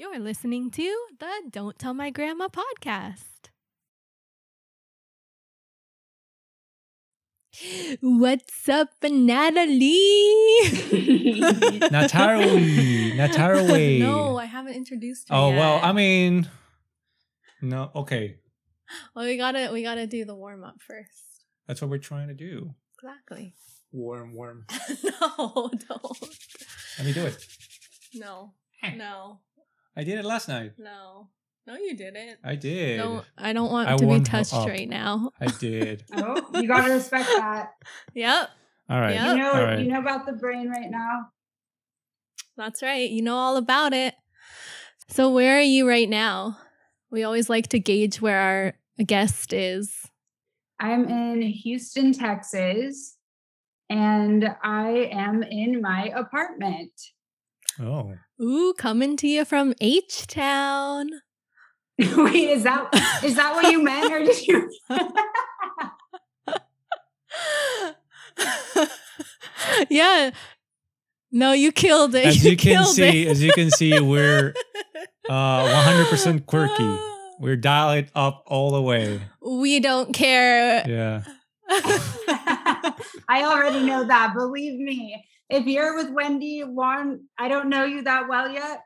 You're listening to the Don't Tell My Grandma podcast. What's up, Natalie? Natalie, Natalie. no, I haven't introduced her. Oh well. I mean, no. Okay, well, we gotta we gotta do the warm up first. that's what we're trying to do. Exactly. Warm, warm. no, don't. Let me do it. No, no, I did it last night. no, no. You didn't. I did. Don't. I don't want I to be touched up. right now. I did. Oh, you gotta respect that. Yep, All right. Yeah. You know, All right. you know about the brain right now. that's right. You know all about it. So where are you right now? We always like to gauge where our guest is. I'm in Houston, Texas, and I am in my apartment. Oh, Ooh, coming to you from H Town. Wait, is that is that what you meant, or did you? yeah. No, you killed it. as you can see, it. as you can see, we're uh 100% quirky. We're dialed up all the way. we don't care. Yeah. I already know that. Believe me. If you're with Wendy, one, I don't know you that well yet,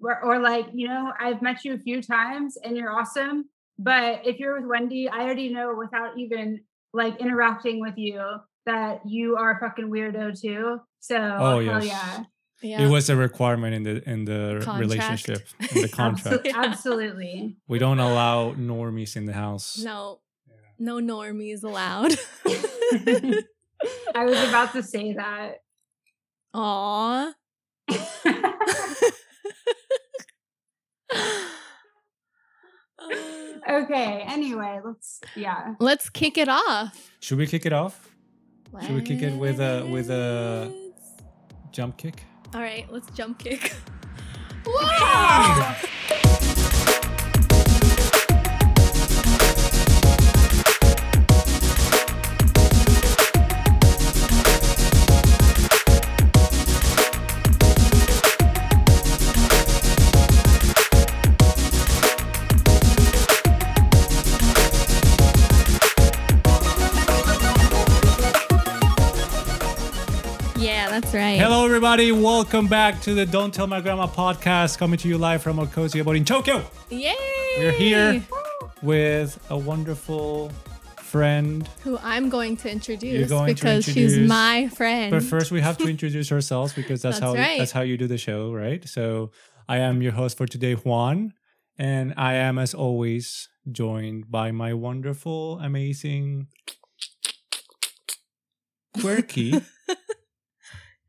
or, or like you know, I've met you a few times, and you're awesome. But if you're with Wendy, I already know without even like interacting with you that you are a fucking weirdo too. So Oh, hell yes. yeah, yeah. It was a requirement in the in the Contract. relationship in the contract. Absolutely. We don't allow normies in the house. no, Yeah. no normies allowed. I was about to say that. Aw. okay. Anyway, let's yeah. Let's kick it off. Should we kick it off? Should we kick it with a- with a- Jump kick. All right, let's jump kick. Wow. everybody. Welcome back to the Don't Tell My Grandma podcast, coming to you live from cozy abode in Tokyo. Yay! We're here with a wonderful friend. Who I'm going to introduce going to because she's my friend. But first, we have to introduce ourselves because that's, That's how right. that's how you do the show, right? So, I am your host for today, Juan, and I am, as always, joined by my wonderful, amazing, quirky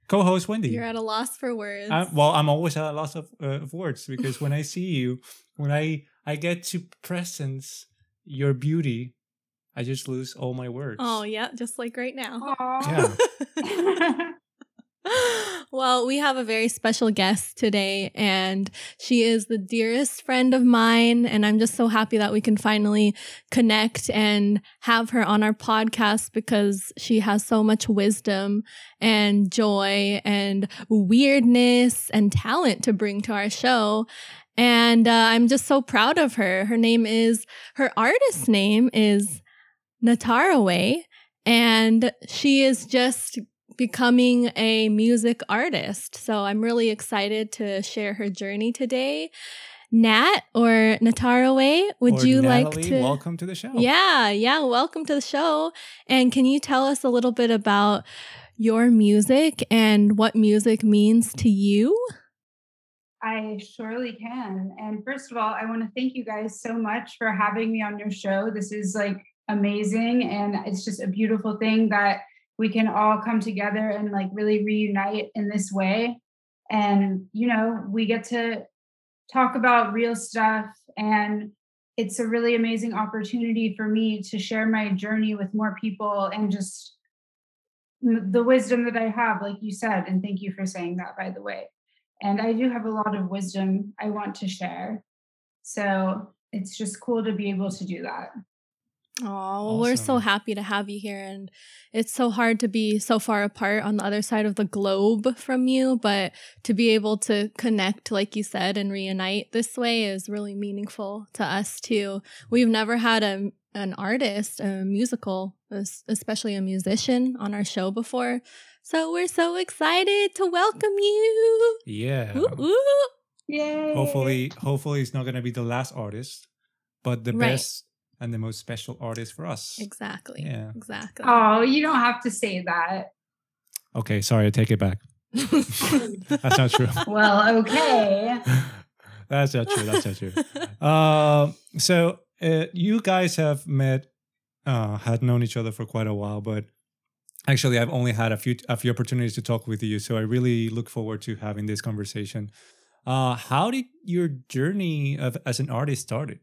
co-host Wendy. You're at a loss for words. I, well, I'm always at a loss of, uh, of words because when I see you, when I I get to presence your beauty, I just lose all my words. oh, yeah, just like right now. Aw. Yeah. well, we have a very special guest today, and she is the dearest friend of mine. And I'm just so happy that we can finally connect and have her on our podcast because she has so much wisdom and joy and weirdness and talent to bring to our show. And uh, I'm just so proud of her. Her name is, her artist name is Nataraway, and she is just becoming a music artist. So I'm really excited to share her journey today. Nat or Nataraway, would Or you like to? welcome to the show? Yeah, yeah, welcome to the show. And can you tell us a little bit about your music and what music means to you? I surely can. And first of all, I want to thank you guys so much for having me on your show. This is like amazing. And it's just a beautiful thing that we can all come together and like really reunite in this way. And, you know, we get to talk about real stuff. And it's a really amazing opportunity for me to share my journey with more people and just the wisdom that I have, like you said. And thank you for saying that, by the way. And I do have a lot of wisdom I want to share. So it's just cool to be able to do that. Oh, well, we're so happy to have you here. And it's so hard to be so far apart on the other side of the globe from you, but to be able to connect, like you said, and reunite this way is really meaningful to us too. We've never had a an artist, a musical, especially a musician on our show before. So we're so excited to welcome you. Yeah. Ooh, ooh. Yay. Hopefully, hopefully it's not gonna be the last artist, but the Right. best and the most special artist for us. Exactly. Yeah. Exactly. Oh, you don't have to say that. Okay, sorry, I take it back. That's not true. Well, okay. That's not true. That's not true. Um, so uh, you guys have met, uh, had known each other for quite a while, but actually, I've only had a few a few opportunities to talk with you. So I really look forward to having this conversation. Uh, how did your journey of as an artist started?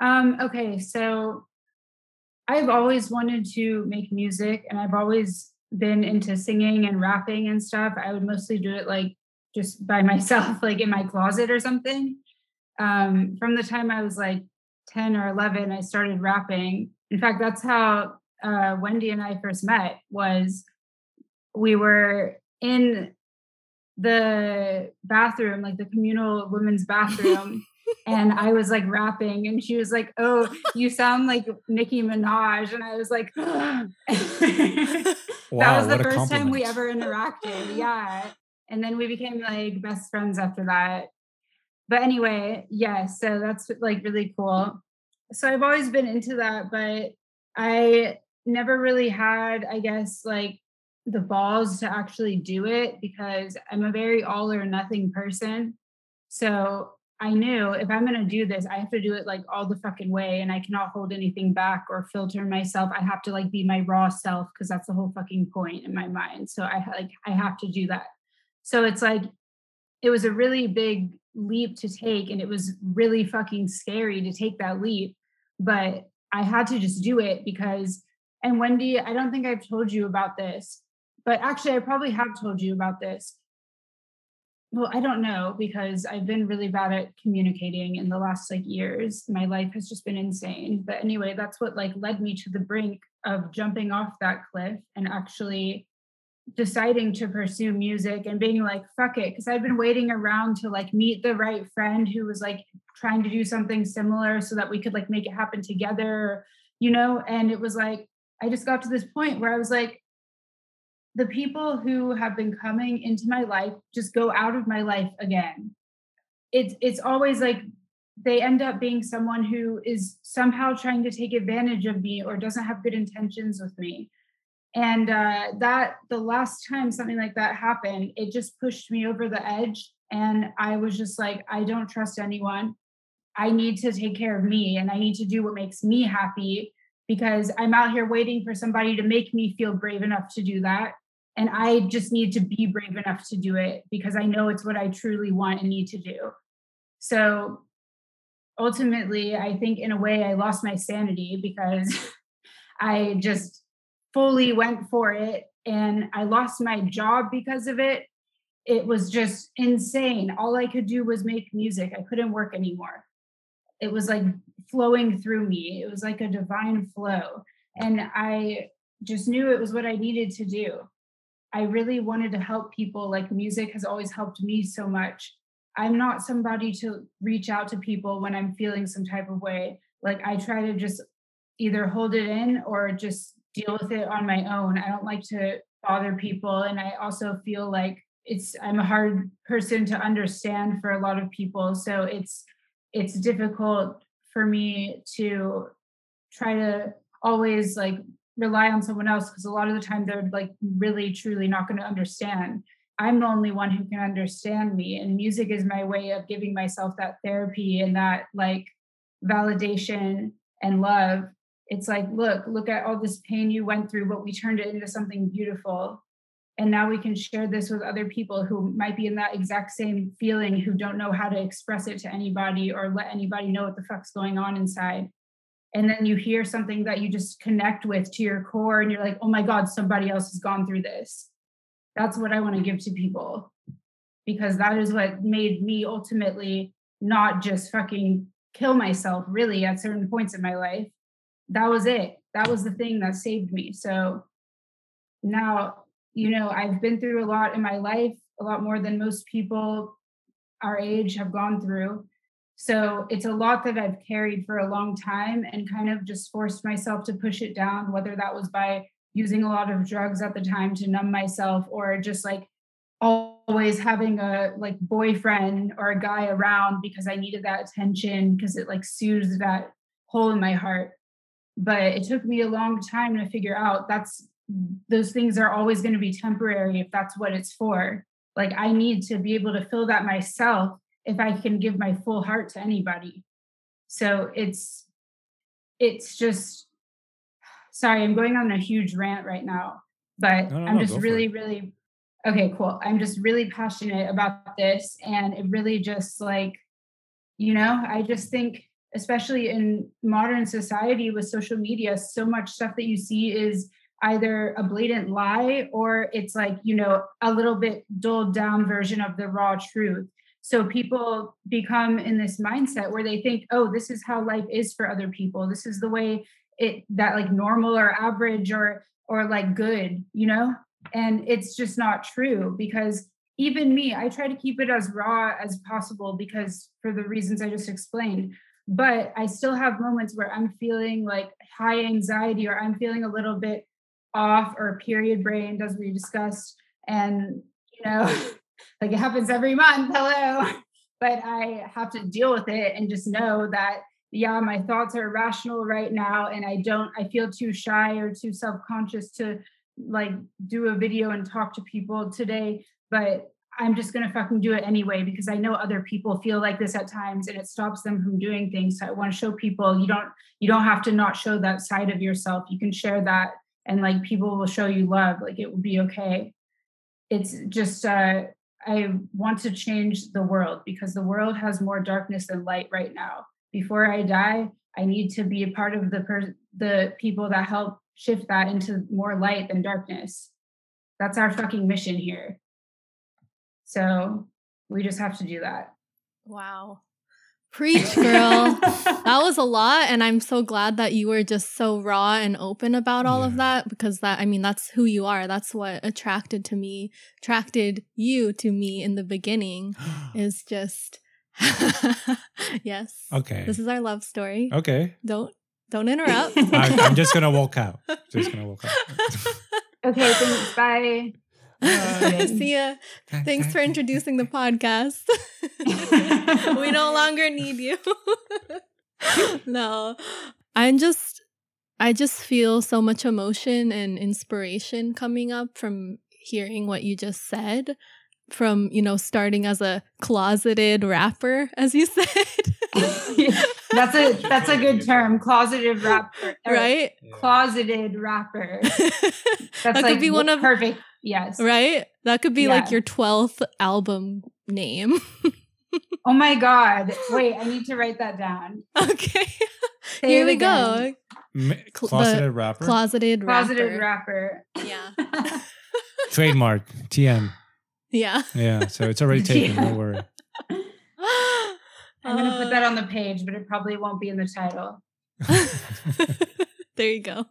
Um, okay, so I've always wanted to make music and I've always been into singing and rapping and stuff. I would mostly do it like just by myself, like in my closet or something. Um, from the time I was like 10 or 11, I started rapping. In fact, that's how uh, Wendy and I first met was we were in the bathroom, like the communal women's bathroom and I was like rapping, and she was like, "Oh, you sound like Nicki Minaj," and I was like, "that was the first time we ever interacted." Yeah, and then we became like best friends after that. But anyway, yeah, so that's like really cool. So I've always been into that, but I never really had, I guess, like the balls to actually do it because I'm a very all or nothing person. So I knew if I'm going to do this, I have to do it like all the fucking way and I cannot hold anything back or filter myself. I have to like be my raw self because that's the whole fucking point in my mind. So I like I have to do that. So it's like it was a really big leap to take and it was really fucking scary to take that leap, but I had to just do it because and Wendy, I don't think I've told you about this, but actually I probably have told you about this well i don't know because i've been really bad at communicating in the last like years. My life has just been insane. But anyway that's what like led me to the brink of jumping off that cliff and actually deciding to pursue music and being like fuck it because i've been waiting around to like meet the right friend who was like trying to do something similar so that we could like make it happen together you know? And it was like i just got to this point where i was like the people who have been coming into my life just go out of my life again. It's it's always like they end up being someone who is somehow trying to take advantage of me or doesn't have good intentions with me. And uh, that the last time something like that happened, it just pushed me over the edge. And I was just like, I don't trust anyone. I need to take care of me and I need to do what makes me happy because I'm out here waiting for somebody to make me feel brave enough to do that. And I just need to be brave enough to do it because I know it's what I truly want and need to do. So ultimately, I think in a way I lost my sanity because I just fully went for it and I lost my job because of it. It was just insane. All I could do was make music, I couldn't work anymore it was like flowing through me. It was like a divine flow. And I just knew it was what I needed to do. I really wanted to help people. Like music has always helped me so much. I'm not somebody to reach out to people when I'm feeling some type of way. Like I try to just either hold it in or just deal with it on my own. I don't like to bother people. And I also feel like it's, I'm a hard person to understand for a lot of people. So it's, it's difficult for me to try to always like rely on someone else because a lot of the time they're like really truly not going to understand. I'm the only one who can understand me and music is my way of giving myself that therapy and that like validation and love. It's like look look at all this pain you went through but we turned it into something beautiful. And now we can share this with other people who might be in that exact same feeling who don't know how to express it to anybody or let anybody know what the fuck's going on inside and then you hear something that you just connect with to your core and you're like oh my god somebody else has gone through this that's what i want to give to people because that is what made me ultimately not just fucking kill myself really at certain points in my life that was it. That was the thing that saved me. So now, you know, I've been through a lot in my life, a lot more than most people our age have gone through. So it's a lot that I've carried for a long time and kind of just forced myself to push it down, whether that was by using a lot of drugs at the time to numb myself or just like always having a like boyfriend or a guy around because I needed that attention because it like soothes that hole in my heart. But it took me a long time to figure out that's those things are always going to be temporary if that's what it's for. Like I need to be able to fill that myself if I can give my full heart to anybody. So it's it's just sorry, I'm going on a huge rant right now, but no, no, I'm just no, really, really okay, cool. I'm just really passionate about this. And it really just like, you know, I just think, especially in modern society with social media, so much stuff that you see is either a blatant lie or it's like, you know, a little bit dulled down version of the raw truth. So people become in this mindset where they think, oh, this is how life is for other people. This is the way it that like normal or average or or like good, you know? And it's just not true because even me, I try to keep it as raw as possible because for the reasons I just explained. But I still have moments where I'm feeling like high anxiety or I'm feeling a little bit off or period brained, as we discussed. And, you know, like it happens every month. Hello. But I have to deal with it and just know that, yeah, my thoughts are irrational right now. And I don't, I feel too shy or too self conscious to like do a video and talk to people today. But I'm just going to fucking do it anyway because I know other people feel like this at times and it stops them from doing things. So I want to show people you don't you don't have to not show that side of yourself. You can share that and like people will show you love. Like it will be okay. It's just uh I want to change the world because the world has more darkness than light right now. Before I die, I need to be a part of the per- the people that help shift that into more light than darkness. That's our fucking mission here. So we just have to do that. Wow. Preach, girl. that was a lot. And I'm so glad that you were just so raw and open about all yeah. of that because that, I mean, that's who you are. That's what attracted to me, attracted you to me in the beginning is just, yes. Okay. This is our love story. Okay. Don't, don't interrupt. I, I'm just going to walk out. Just going to walk out. okay. Thanks. Bye. See ya. Thanks for introducing the podcast. we no longer need you. no, I'm just, I just feel so much emotion and inspiration coming up from hearing what you just said. From, you know, starting as a closeted rapper, as you said. that's a that's a good term closeted rapper right closeted rapper that's that like could be one of perfect Yes. Right? That could be yeah. like your 12th album name. oh my God. Wait, I need to write that down. Okay. Here we again. go. closeted rapper. Closeted rapper. Closeted rapper. Yeah. Trademark. TM. Yeah. Yeah. So it's already taken. Don't worry. I'm going to put that on the page, but it probably won't be in the title. there you go.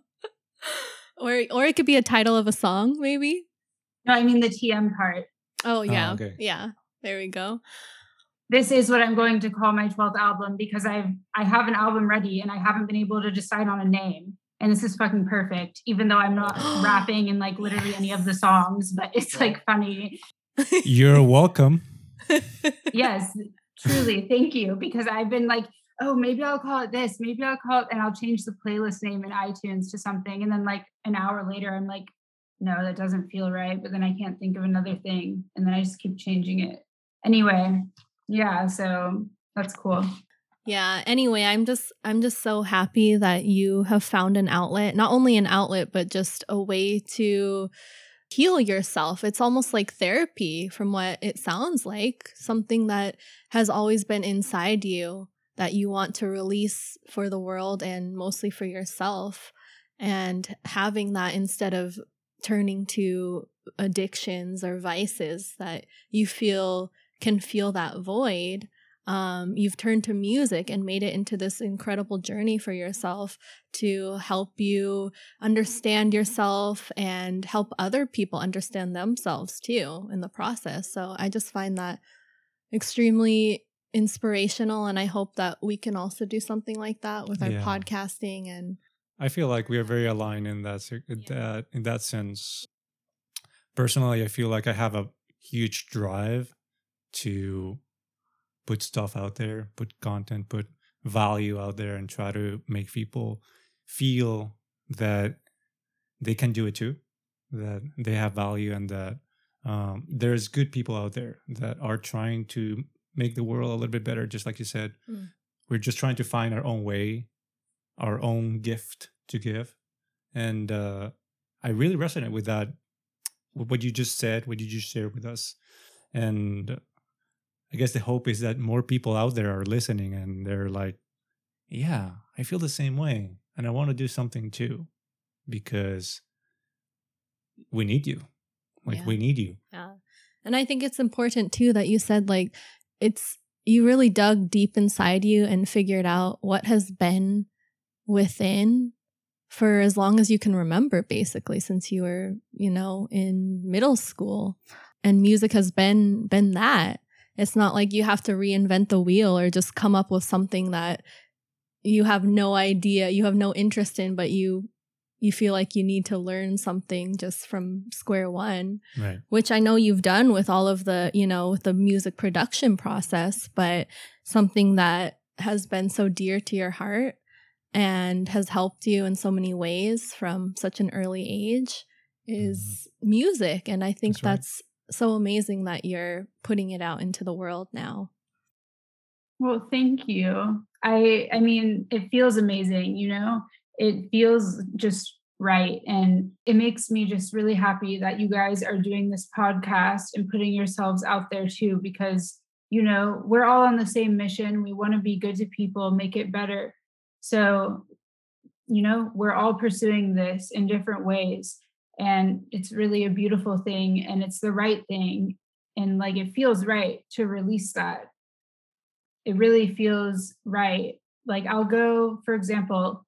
Or or it could be a title of a song, maybe. No, I mean the TM part. Oh, oh yeah. Oh, okay. Yeah. There we go. This is what I'm going to call my 12th album because I've I have an album ready and I haven't been able to decide on a name. And this is fucking perfect, even though I'm not rapping in like literally any of the songs, but it's like funny. You're welcome. yes, truly. Thank you. Because I've been like, oh, maybe I'll call it this, maybe I'll call it, and I'll change the playlist name in iTunes to something. And then like an hour later, I'm like, no, that doesn't feel right. But then I can't think of another thing. And then I just keep changing it. Anyway, yeah, so that's cool. Yeah, anyway, I'm just I'm just so happy that you have found an outlet, not only an outlet but just a way to heal yourself. It's almost like therapy from what it sounds like, something that has always been inside you that you want to release for the world and mostly for yourself. And having that instead of turning to addictions or vices that you feel can feel that void um, you've turned to music and made it into this incredible journey for yourself to help you understand yourself and help other people understand themselves too in the process. So I just find that extremely inspirational and I hope that we can also do something like that with our Yeah. podcasting and I feel like we are very aligned in that se- that in that sense. Personally, I feel like I have a huge drive to put stuff out there, put content, put value out there, and try to make people feel that they can do it too, that they have value, and that um, there's good people out there that are trying to make the world a little bit better. Just like you said, Mm. we're just trying to find our own way our own gift to give. And uh, I really resonate with that, with what you just said, what you just shared with us. And I guess the hope is that more people out there are listening and they're like, yeah, I feel the same way. And I want to do something too, because we need you. Like, Yeah. we need you. Yeah. And I think it's important too that you said like it's you really dug deep inside you and figured out what has been within for as long as you can remember basically since you were, you know, in middle school. And music has been been that. It's not like you have to reinvent the wheel or just come up with something that you have no idea, you have no interest in, but you you feel like you need to learn something just from square one Right. which I know you've done with all of the, you know, with the music production process, but something that has been so dear to your heart and has helped you in so many ways from such an early age is music. And I think Mm-hmm. That's right. that's so amazing that you're putting it out into the world now. Well, thank you. I I mean, it feels amazing, you know. It feels just right and it makes me just really happy that you guys are doing this podcast and putting yourselves out there too because you know, we're all on the same mission. We want to be good to people, make it better. So, you know, we're all pursuing this in different ways and it's really a beautiful thing and it's the right thing and like it feels right to release that. It really feels right. Like i'll go for example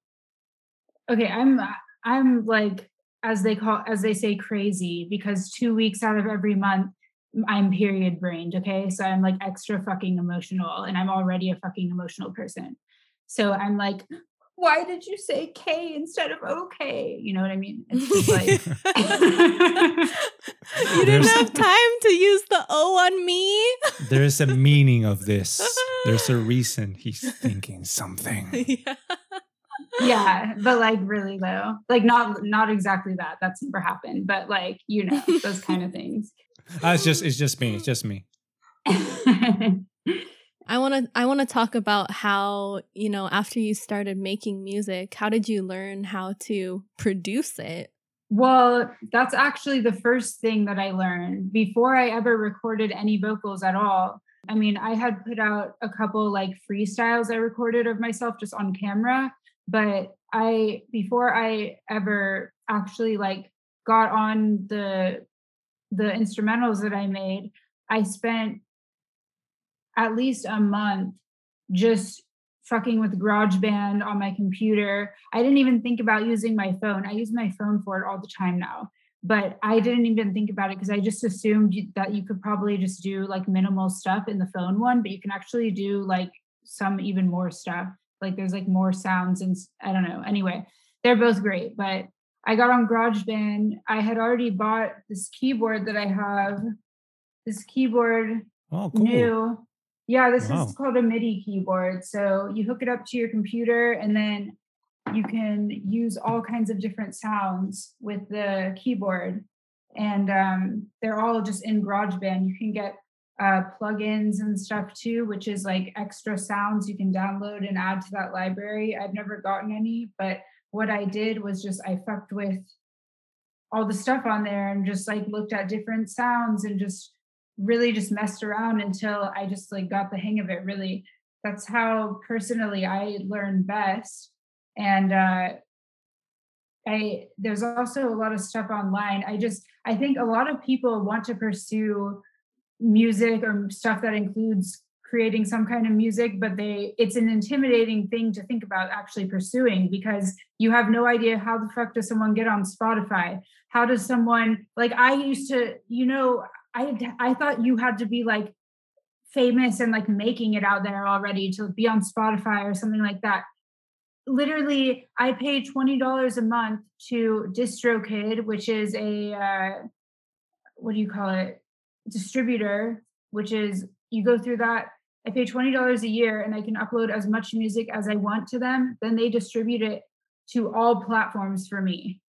okay i'm i'm like as they call as they say crazy because two weeks out of every month i'm period brained okay? So i'm like extra fucking emotional and i'm already a fucking emotional person so i'm like why did you say k instead of okay you know what i mean it's just like you didn't have time to use the O on me. There's a meaning of this. There's a reason he's thinking something. yeah. yeah but like really though like not not exactly that that's never happened but like you know those kind of things Ah, it's just it's just me. It's just me. I want to I want to talk about how, you know, after you started making music, how did you learn how to produce it? well that's actually the first thing that i learned before i ever recorded any vocals at all i mean i had put out a couple like freestyles i recorded of myself just on camera but i before i ever actually like got on the the instrumentals that i made i spent at least a month just fucking with GarageBand on my computer. I didn't even think about using my phone. I use my phone for it all the time now. But I didn't even think about it because I just assumed that you could probably just do like minimal stuff in the phone one, but you can actually do like some even more stuff. Like there's like more sounds and I don't know. Anyway, they're both great, but I got on GarageBand. I had already bought this keyboard that I have. This keyboard Oh, cool. new. Yeah, this Wow. is called a MIDI keyboard. So you hook it up to your computer and then you can use all kinds of different sounds with the keyboard. And um, they're all just in GarageBand. You can get uh, plugins and stuff too, which is like extra sounds you can download and add to that library. I've never gotten any, but what I did was just I fucked with all the stuff on there and just like looked at different sounds and just really just messed around until I just like got the hang of it. Really, that's how personally I learn best. And uh, I there's also a lot of stuff online. I just I think a lot of people want to pursue music or stuff that includes creating some kind of music but they it's an intimidating thing to think about actually pursuing because you have no idea how the fuck does someone get on spotify how does someone like i used to you know i i thought you had to be like famous and like making it out there already to be on spotify or something like that. Literally i pay $20 a month to distrokid which is a uh, what do you call it? Distributor which is you go through that i pay $20 a year and i can upload as much music as i want to them then they distribute it to all platforms for me.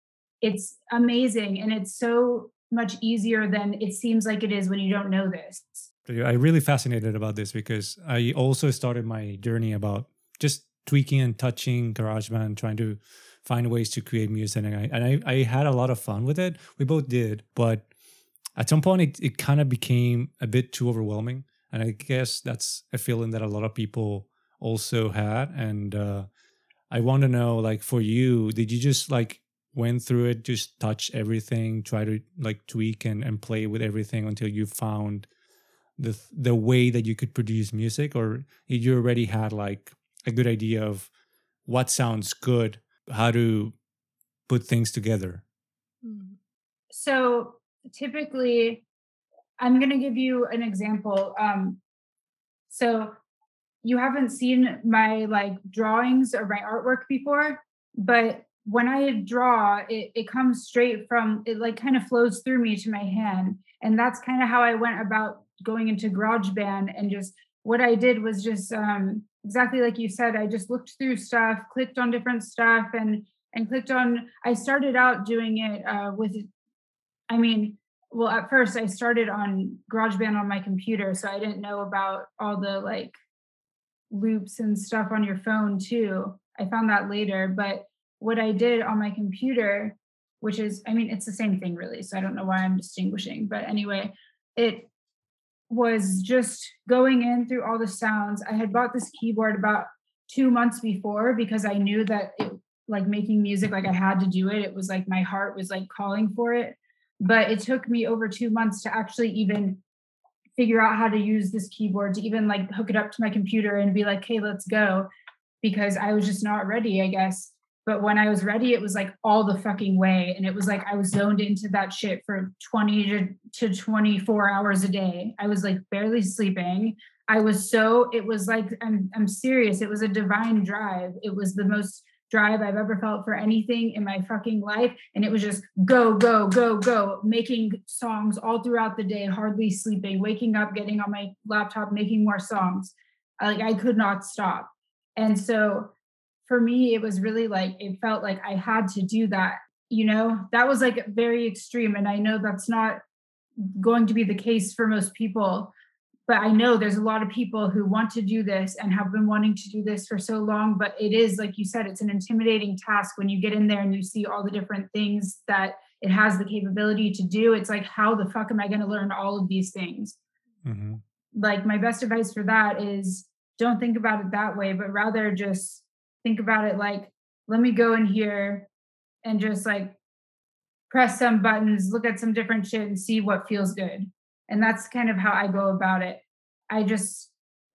It's amazing and it's so much easier than it seems like it is when you don't know this i'm really fascinated about this because i also started my journey about just tweaking and touching GarageBand, trying to find ways to create music. And I, and I, I had a lot of fun with it. We both did. But at some point, it, it kind of became a bit too overwhelming. And I guess that's a feeling that a lot of people also had. And uh, I want to know, like, for you, did you just like went through it, just touch everything, try to like tweak and, and play with everything until you found the the way that you could produce music, or you already had like a good idea of what sounds good, how to put things together? Hmm. So typically, I'm going to give you an example. Um, so you haven't seen my like drawings or my artwork before, but when I draw, it, it comes straight from it, like kind of flows through me to my hand. And that's kind of how I went about going into GarageBand and just what I did was just um, exactly like you said i just looked through stuff clicked on different stuff and and clicked on i started out doing it uh, with i mean well at first i started on garageband on my computer so i didn't know about all the like loops and stuff on your phone too i found that later but what i did on my computer which is i mean it's the same thing really so i don't know why i'm distinguishing but anyway it was just going in through all the sounds. I had bought this keyboard about two months before because I knew that it like making music, like I had to do it. It was like my heart was like calling for it. But it took me over two months to actually even figure out how to use this keyboard to even like hook it up to my computer and be like, hey, let's go. Because I was just not ready, I guess. But when I was ready, it was like all the fucking way. And it was like I was zoned into that shit for 20 to, to 24 hours a day. I was like barely sleeping. I was so, it was like, I'm, I'm serious. It was a divine drive. It was the most drive I've ever felt for anything in my fucking life. And it was just go, go, go, go, making songs all throughout the day, hardly sleeping, waking up, getting on my laptop, making more songs. Like I could not stop. And so for me, it was really like, it felt like I had to do that. You know, that was like very extreme. And I know that's not going to be the case for most people. But I know there's a lot of people who want to do this and have been wanting to do this for so long. But it is, like you said, it's an intimidating task when you get in there and you see all the different things that it has the capability to do. It's like, how the fuck am I going to learn all of these things? Mm-hmm. Like, my best advice for that is don't think about it that way, but rather just think about it like, let me go in here and just like press some buttons, look at some different shit and see what feels good. And that's kind of how I go about it. I just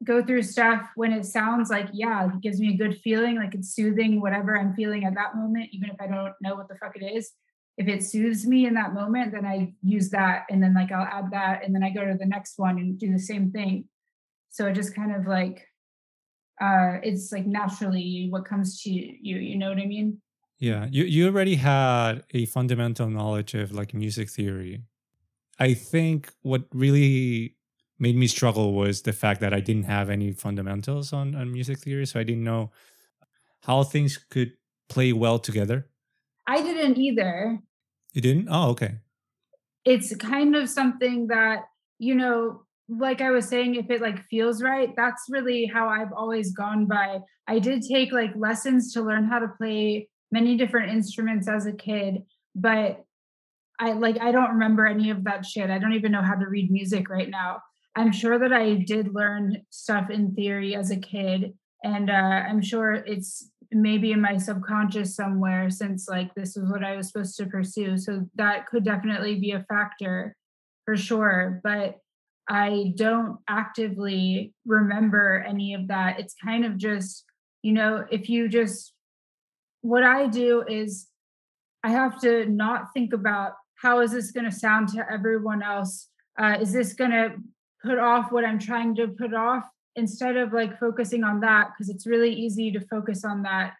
go through stuff when it sounds like, yeah, it gives me a good feeling, like it's soothing whatever I'm feeling at that moment, even if I don't know what the fuck it is. If it soothes me in that moment, then I use that and then like I'll add that and then I go to the next one and do the same thing. So it just kind of like uh, it's like naturally what comes to you. You know what I mean? Yeah, you you already had a fundamental knowledge of like music theory. I think what really made me struggle was the fact that I didn't have any fundamentals on, on music theory. So I didn't know how things could play well together. I didn't either. You didn't? Oh, okay. It's kind of something that, you know, like I was saying, if it like feels right, that's really how I've always gone by. I did take like lessons to learn how to play many different instruments as a kid, but I like I don't remember any of that shit. I don't even know how to read music right now. I'm sure that I did learn stuff in theory as a kid, and uh, I'm sure it's maybe in my subconscious somewhere since like this is what I was supposed to pursue. So that could definitely be a factor for sure. But I don't actively remember any of that. It's kind of just, you know, if you just, what I do is I have to not think about how is this going to sound to everyone else? Uh, is this going to put off what I'm trying to put off? Instead of like focusing on that, because it's really easy to focus on that,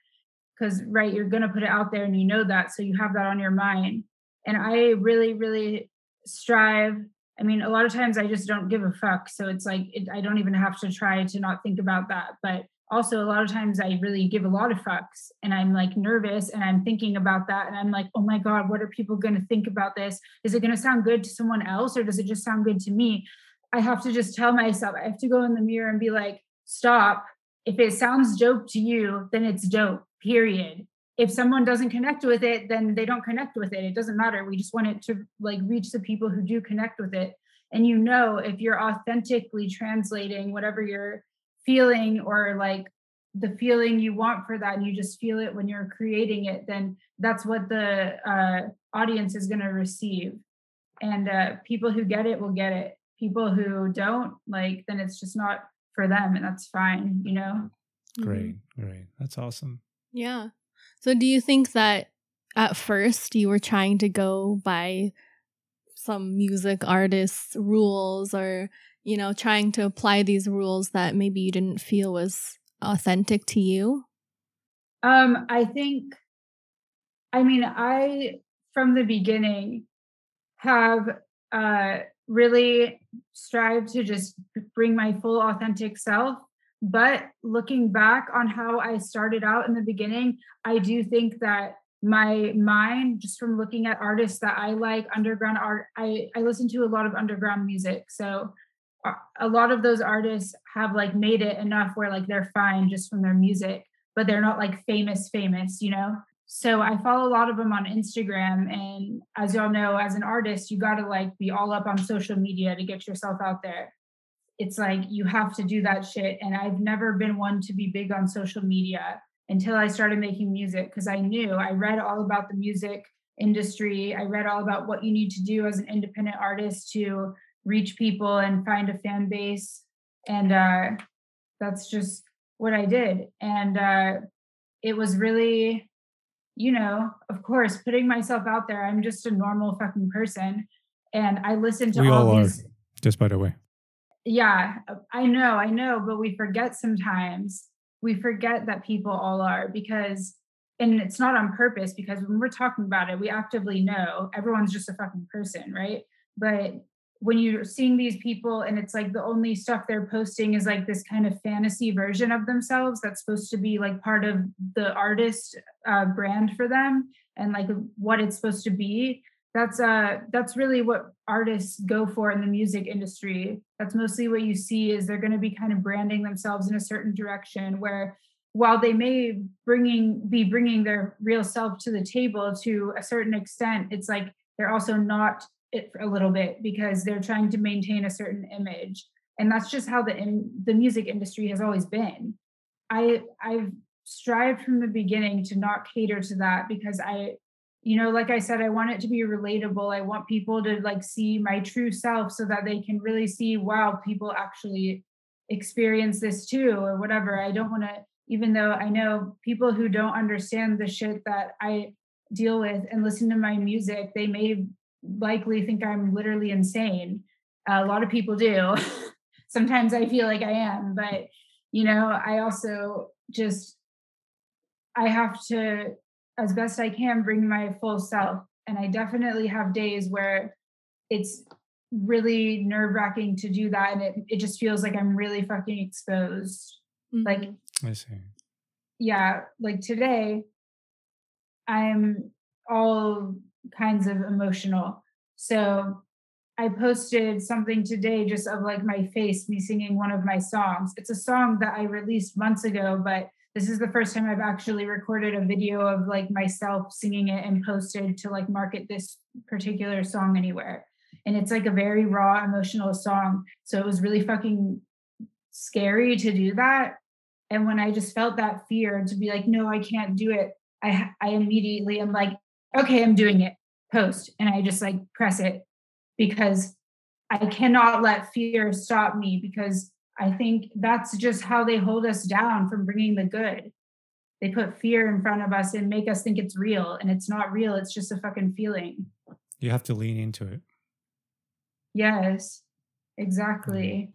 because, right, you're going to put it out there and you know that. So you have that on your mind. And I really, really strive I mean, a lot of times I just don't give a fuck. So it's like, it, I don't even have to try to not think about that. But also, a lot of times I really give a lot of fucks and I'm like nervous and I'm thinking about that. And I'm like, oh my God, what are people going to think about this? Is it going to sound good to someone else or does it just sound good to me? I have to just tell myself, I have to go in the mirror and be like, stop. If it sounds dope to you, then it's dope, period if someone doesn't connect with it then they don't connect with it. It doesn't matter. We just want it to like reach the people who do connect with it. And you know if you're authentically translating whatever you're feeling or like the feeling you want for that and you just feel it when you're creating it then that's what the uh, audience is going to receive. And uh, people who get it will get it. People who don't like then it's just not for them and that's fine you know? Great great. That's awesome. Yeah so do you think that at first you were trying to go by some music artists rules or you know trying to apply these rules that maybe you didn't feel was authentic to you? Um I think I mean I from the beginning have uh really strived to just bring my full authentic self but looking back on how I started out in the beginning, I do think that my mind, just from looking at artists that I like, underground art, I, I listen to a lot of underground music. So uh, a lot of those artists have like made it enough where like they're fine just from their music, but they're not like famous, famous, you know? So I follow a lot of them on Instagram. And as y'all know, as an artist, you got to like be all up on social media to get yourself out there it's like you have to do that shit. And I've never been one to be big on social media until I started making music because I knew I read all about the music industry. I read all about what you need to do as an independent artist to reach people and find a fan base. And uh, that's just what I did. And uh, it was really, you know, of course, putting myself out there. I'm just a normal fucking person. And I listen to we all, all these. Are, just by the way yeah i know i know but we forget sometimes we forget that people all are because and it's not on purpose because when we're talking about it we actively know everyone's just a fucking person right? But when you're seeing these people and it's like the only stuff they're posting is like this kind of fantasy version of themselves that's supposed to be like part of the artist uh, brand for them and like what it's supposed to be that's uh that's really what artists go for in the music industry. That's mostly what you see is they're going to be kind of branding themselves in a certain direction where while they may bringing be bringing their real self to the table to a certain extent it's like they're also not it a little bit because they're trying to maintain a certain image. And that's just how the in, the music industry has always been. I i've strived from the beginning to not cater to that because i you know like i said i want it to be relatable. I want people to like see my true self so that they can really see wow people actually experience this too or whatever. I don't want to even though i know people who don't understand the shit that i deal with and listen to my music they may likely think i'm literally insane. A lot of people do. Sometimes i feel like i am but you know i also just i have to as best I can bring my full self. And I definitely have days where it's really nerve wracking to do that. And it, it just feels like I'm really fucking exposed. Mm-hmm. Like, I see. Yeah. Like today, I'm all kinds of emotional. So I posted something today just of like my face, me singing one of my songs. It's a song that I released months ago, but this is the first time I've actually recorded a video of like myself singing it and posted to like market this particular song anywhere. And it's like a very raw emotional song. So it was really fucking scary to do that. And when I just felt that fear to be like, no, I can't do it, I I immediately am like, okay, I'm doing it. Post. And I just like press it because I cannot let fear stop me because I think that's just how they hold us down from bringing the good. They put fear in front of us and make us think it's real, and it's not real. It's just a fucking feeling. You have to lean into it. Yes, exactly.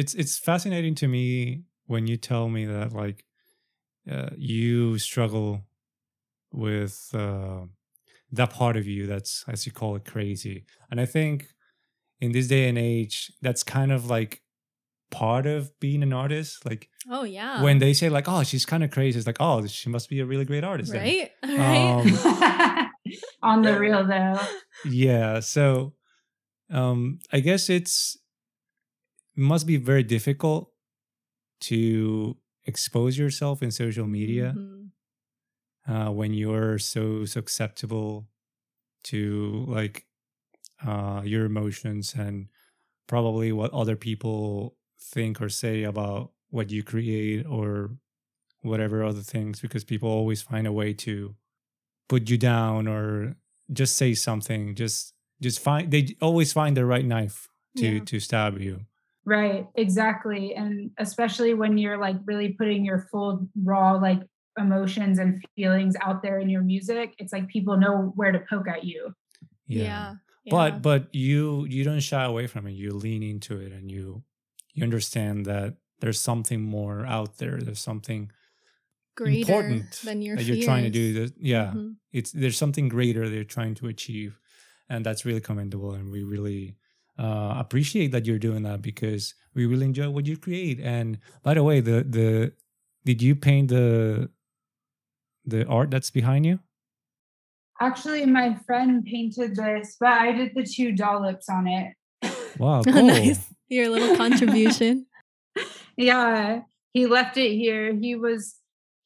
It's it's it's fascinating to me when you tell me that like uh, you struggle with uh, that part of you that's as you call it crazy, and I think in this day and age that's kind of like part of being an artist. Like Oh yeah. when they say like, "Oh, she's kind of crazy," it's like, "Oh, she must be a really great artist." right? Right. Um, On the real though. yeah so um i guess it's it must be very difficult to expose yourself in social media Mhm. uh, when you're so susceptible to like uh, your emotions and probably what other people think or say about what you create or whatever other things because people always find a way to put you down or just say something just just find they always find the right knife to Yeah. to stab you Right, exactly. And especially when you're like really putting your full raw like emotions and feelings out there in your music, it's like people know where to poke at you. Yeah. but yeah. but you you don't shy away from it you lean into it and you you understand that there's something more out there there's something greater important than your that you're trying to do that yeah Mhm. it's there's something greater they're trying to achieve and that's really commendable and we really uh, appreciate that you're doing that because we really enjoy what you create and by the way the the did you paint the the art that's behind you Actually, my friend painted this, but I did the two dollops on it. wow cool nice. Your little contribution. yeah, he left it here. He was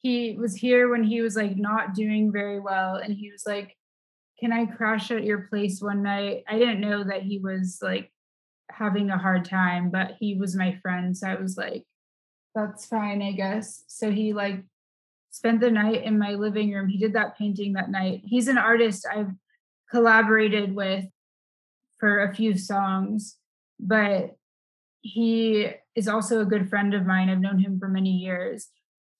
he was here when he was like not doing very well and he was like can I crash at your place one night? I didn't know that he was like having a hard time, but he was my friend. So I was like, that's fine, I guess. So he like spent the night in my living room. He did that painting that night. He's an artist I've collaborated with for a few songs, but he is also a good friend of mine. I've known him for many years.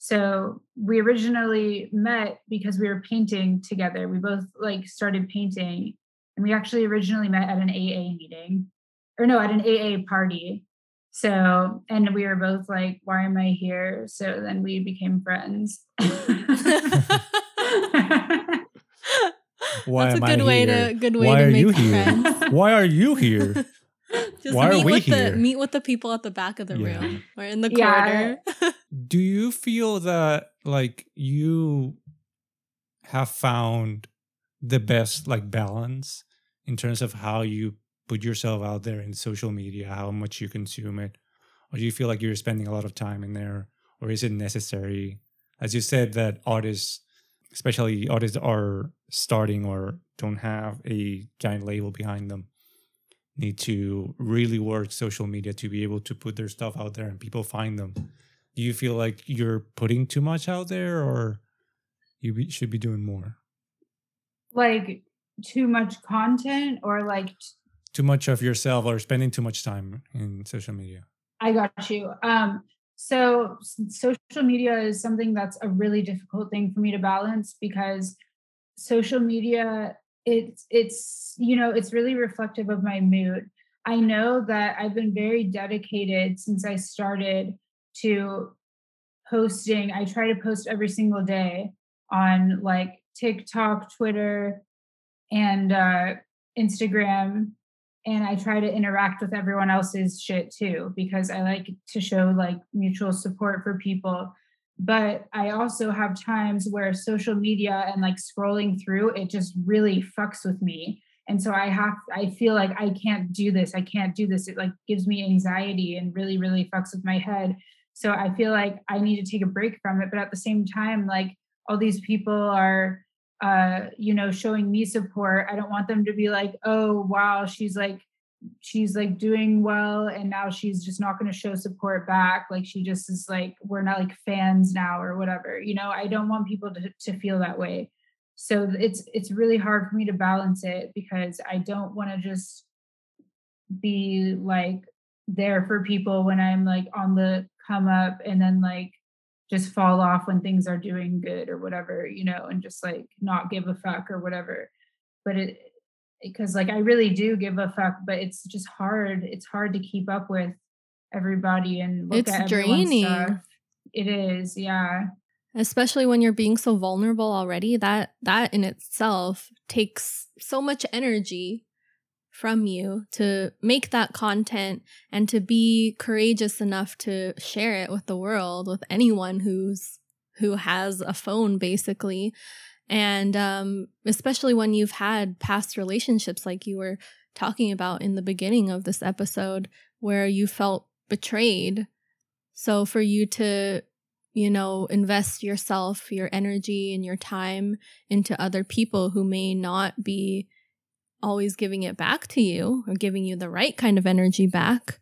So we originally met because we were painting together. We both like started painting and we actually originally met at an AA meeting or no, at an AA party. So, and we were both like, why am I here? So then we became friends. Why That's am a I good way here? to good way Why to make friends. Why are you here? Just Why are meet we with here? the meet with the people at the back of the Yeah. room or in the Yeah. corner. Do you feel that like you have found the best like balance in terms of how you put yourself out there in social media, how much you consume it? Or do you feel like you're spending a lot of time in there? Or is it necessary? As you said, that artists, especially artists that are starting or don't have a giant label behind them, need to really work social media to be able to put their stuff out there and people find them. Do you feel like you're putting too much out there or you be, should be doing more? Like too much content or like too much of yourself or spending too much time in social media? I got you. Um so social media is something that's a really difficult thing for me to balance because social media it's it's you know it's really reflective of my mood. I know that i've been very dedicated since i started to posting. I try to post every single day on like tiktok twitter and uh instagram and i try to interact with everyone else's shit too because i like to show like mutual support for people but I also have times where social media and like scrolling through it just really fucks with me. And so I have I feel like I can't do this. I can't do this. It like gives me anxiety and really really fucks with my head. So I feel like I need to take a break from it, but at the same time like all these people are uh you know showing me support. I don't want them to be like, "Oh, wow, she's like she's like doing well and now she's just not going to show support back like she just is like we're not like fans now or whatever you know? I don't want people to, to feel that way. So it's it's really hard for me to balance it because i don't want to just be like there for people when i'm like on the come up and then like just fall off when things are doing good or whatever you know and just like not give a fuck or whatever. But it because like I really do give a fuck, but it's just hard. It's hard to keep up with everybody and look it's at draining. Stuff. It is, yeah. Especially when you're being so vulnerable already, that that in itself takes so much energy from you to make that content and to be courageous enough to share it with the world with anyone who's who has a phone basically and um, especially when you've had past relationships like you were talking about in the beginning of this episode where you felt betrayed. So for you to, you know, invest yourself, your energy, and your time into other people who may not be always giving it back to you or giving you the right kind of energy back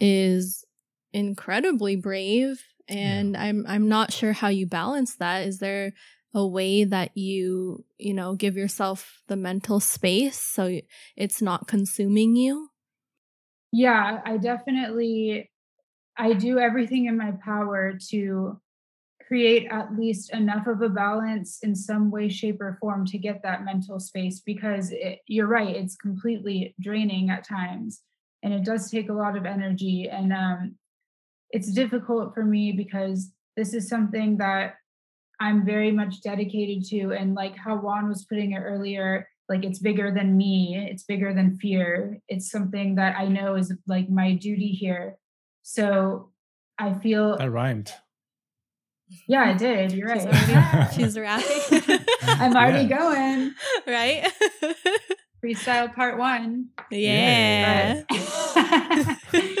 is incredibly brave and yeah. i'm i'm not sure how you balance that is there a way that you, you know, give yourself the mental space so it's not consuming you? Yeah, I definitely I do everything in my power to create at least enough of a balance in some way shape or form to get that mental space because it, you're right it's completely draining at times and it does take a lot of energy and um, it's difficult for me because this is something that I'm very much dedicated to. And like how Juan was putting it earlier, like it's bigger than me, it's bigger than fear. It's something that I know is like my duty here. So I feel that rhymed. Yeah, I did. You're right. She's, rapping. I'm already yeah. going. Right? Freestyle part one. Yeah. yeah.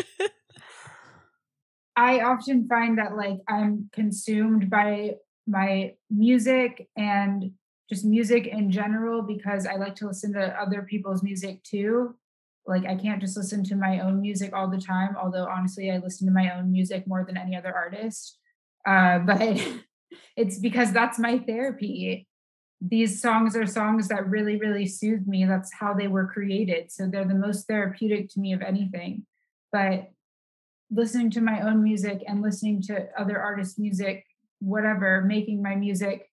I often find that like I'm consumed by my music and just music in general because I like to listen to other people's music too. Like I can't just listen to my own music all the time, although honestly I listen to my own music more than any other artist. Uh, but it's because that's my therapy. These songs are songs that really, really soothe me. That's how they were created. So they're the most therapeutic to me of anything. But listening to my own music and listening to other artists' music whatever, making my music,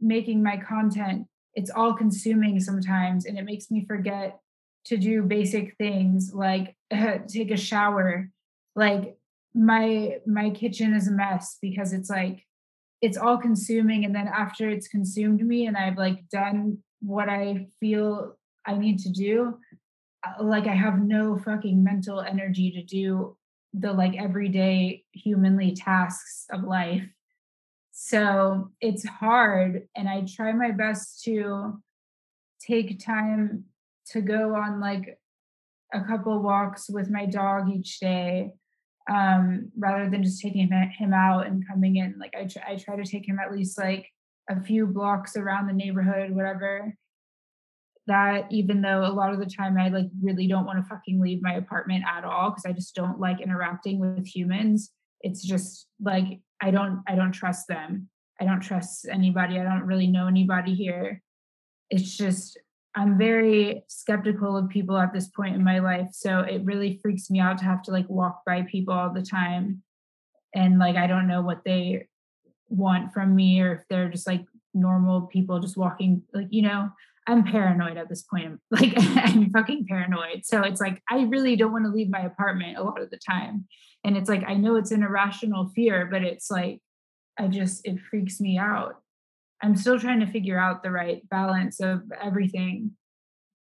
making my content, it's all consuming sometimes. And it makes me forget to do basic things like uh, take a shower. Like my my kitchen is a mess because it's like it's all consuming and then after it's consumed me and I've like done what I feel I need to do, uh, like I have no fucking mental energy to do the like everyday humanly tasks of life. So it's hard. And I try my best to take time to go on like a couple walks with my dog each day um, rather than just taking him out and coming in. Like I, try, I try to take him at least like a few blocks around the neighborhood, whatever. that even though a lot of the time I like really don't want to fucking leave my apartment at all because I just don't like interacting with humans. It's just like I don't I don't trust them. I don't trust anybody. I don't really know anybody here. It's just I'm very skeptical of people at this point in my life. So it really freaks me out to have to like walk by people all the time. And like I don't know what they want from me or if they're just like normal people just walking like you know i'm paranoid at this point. Like i'm fucking paranoid. So it's like i really don't want to leave my apartment a lot of the time. And it's like i know it's an irrational fear but it's like i just it freaks me out. I'm still trying to figure out the right balance of everything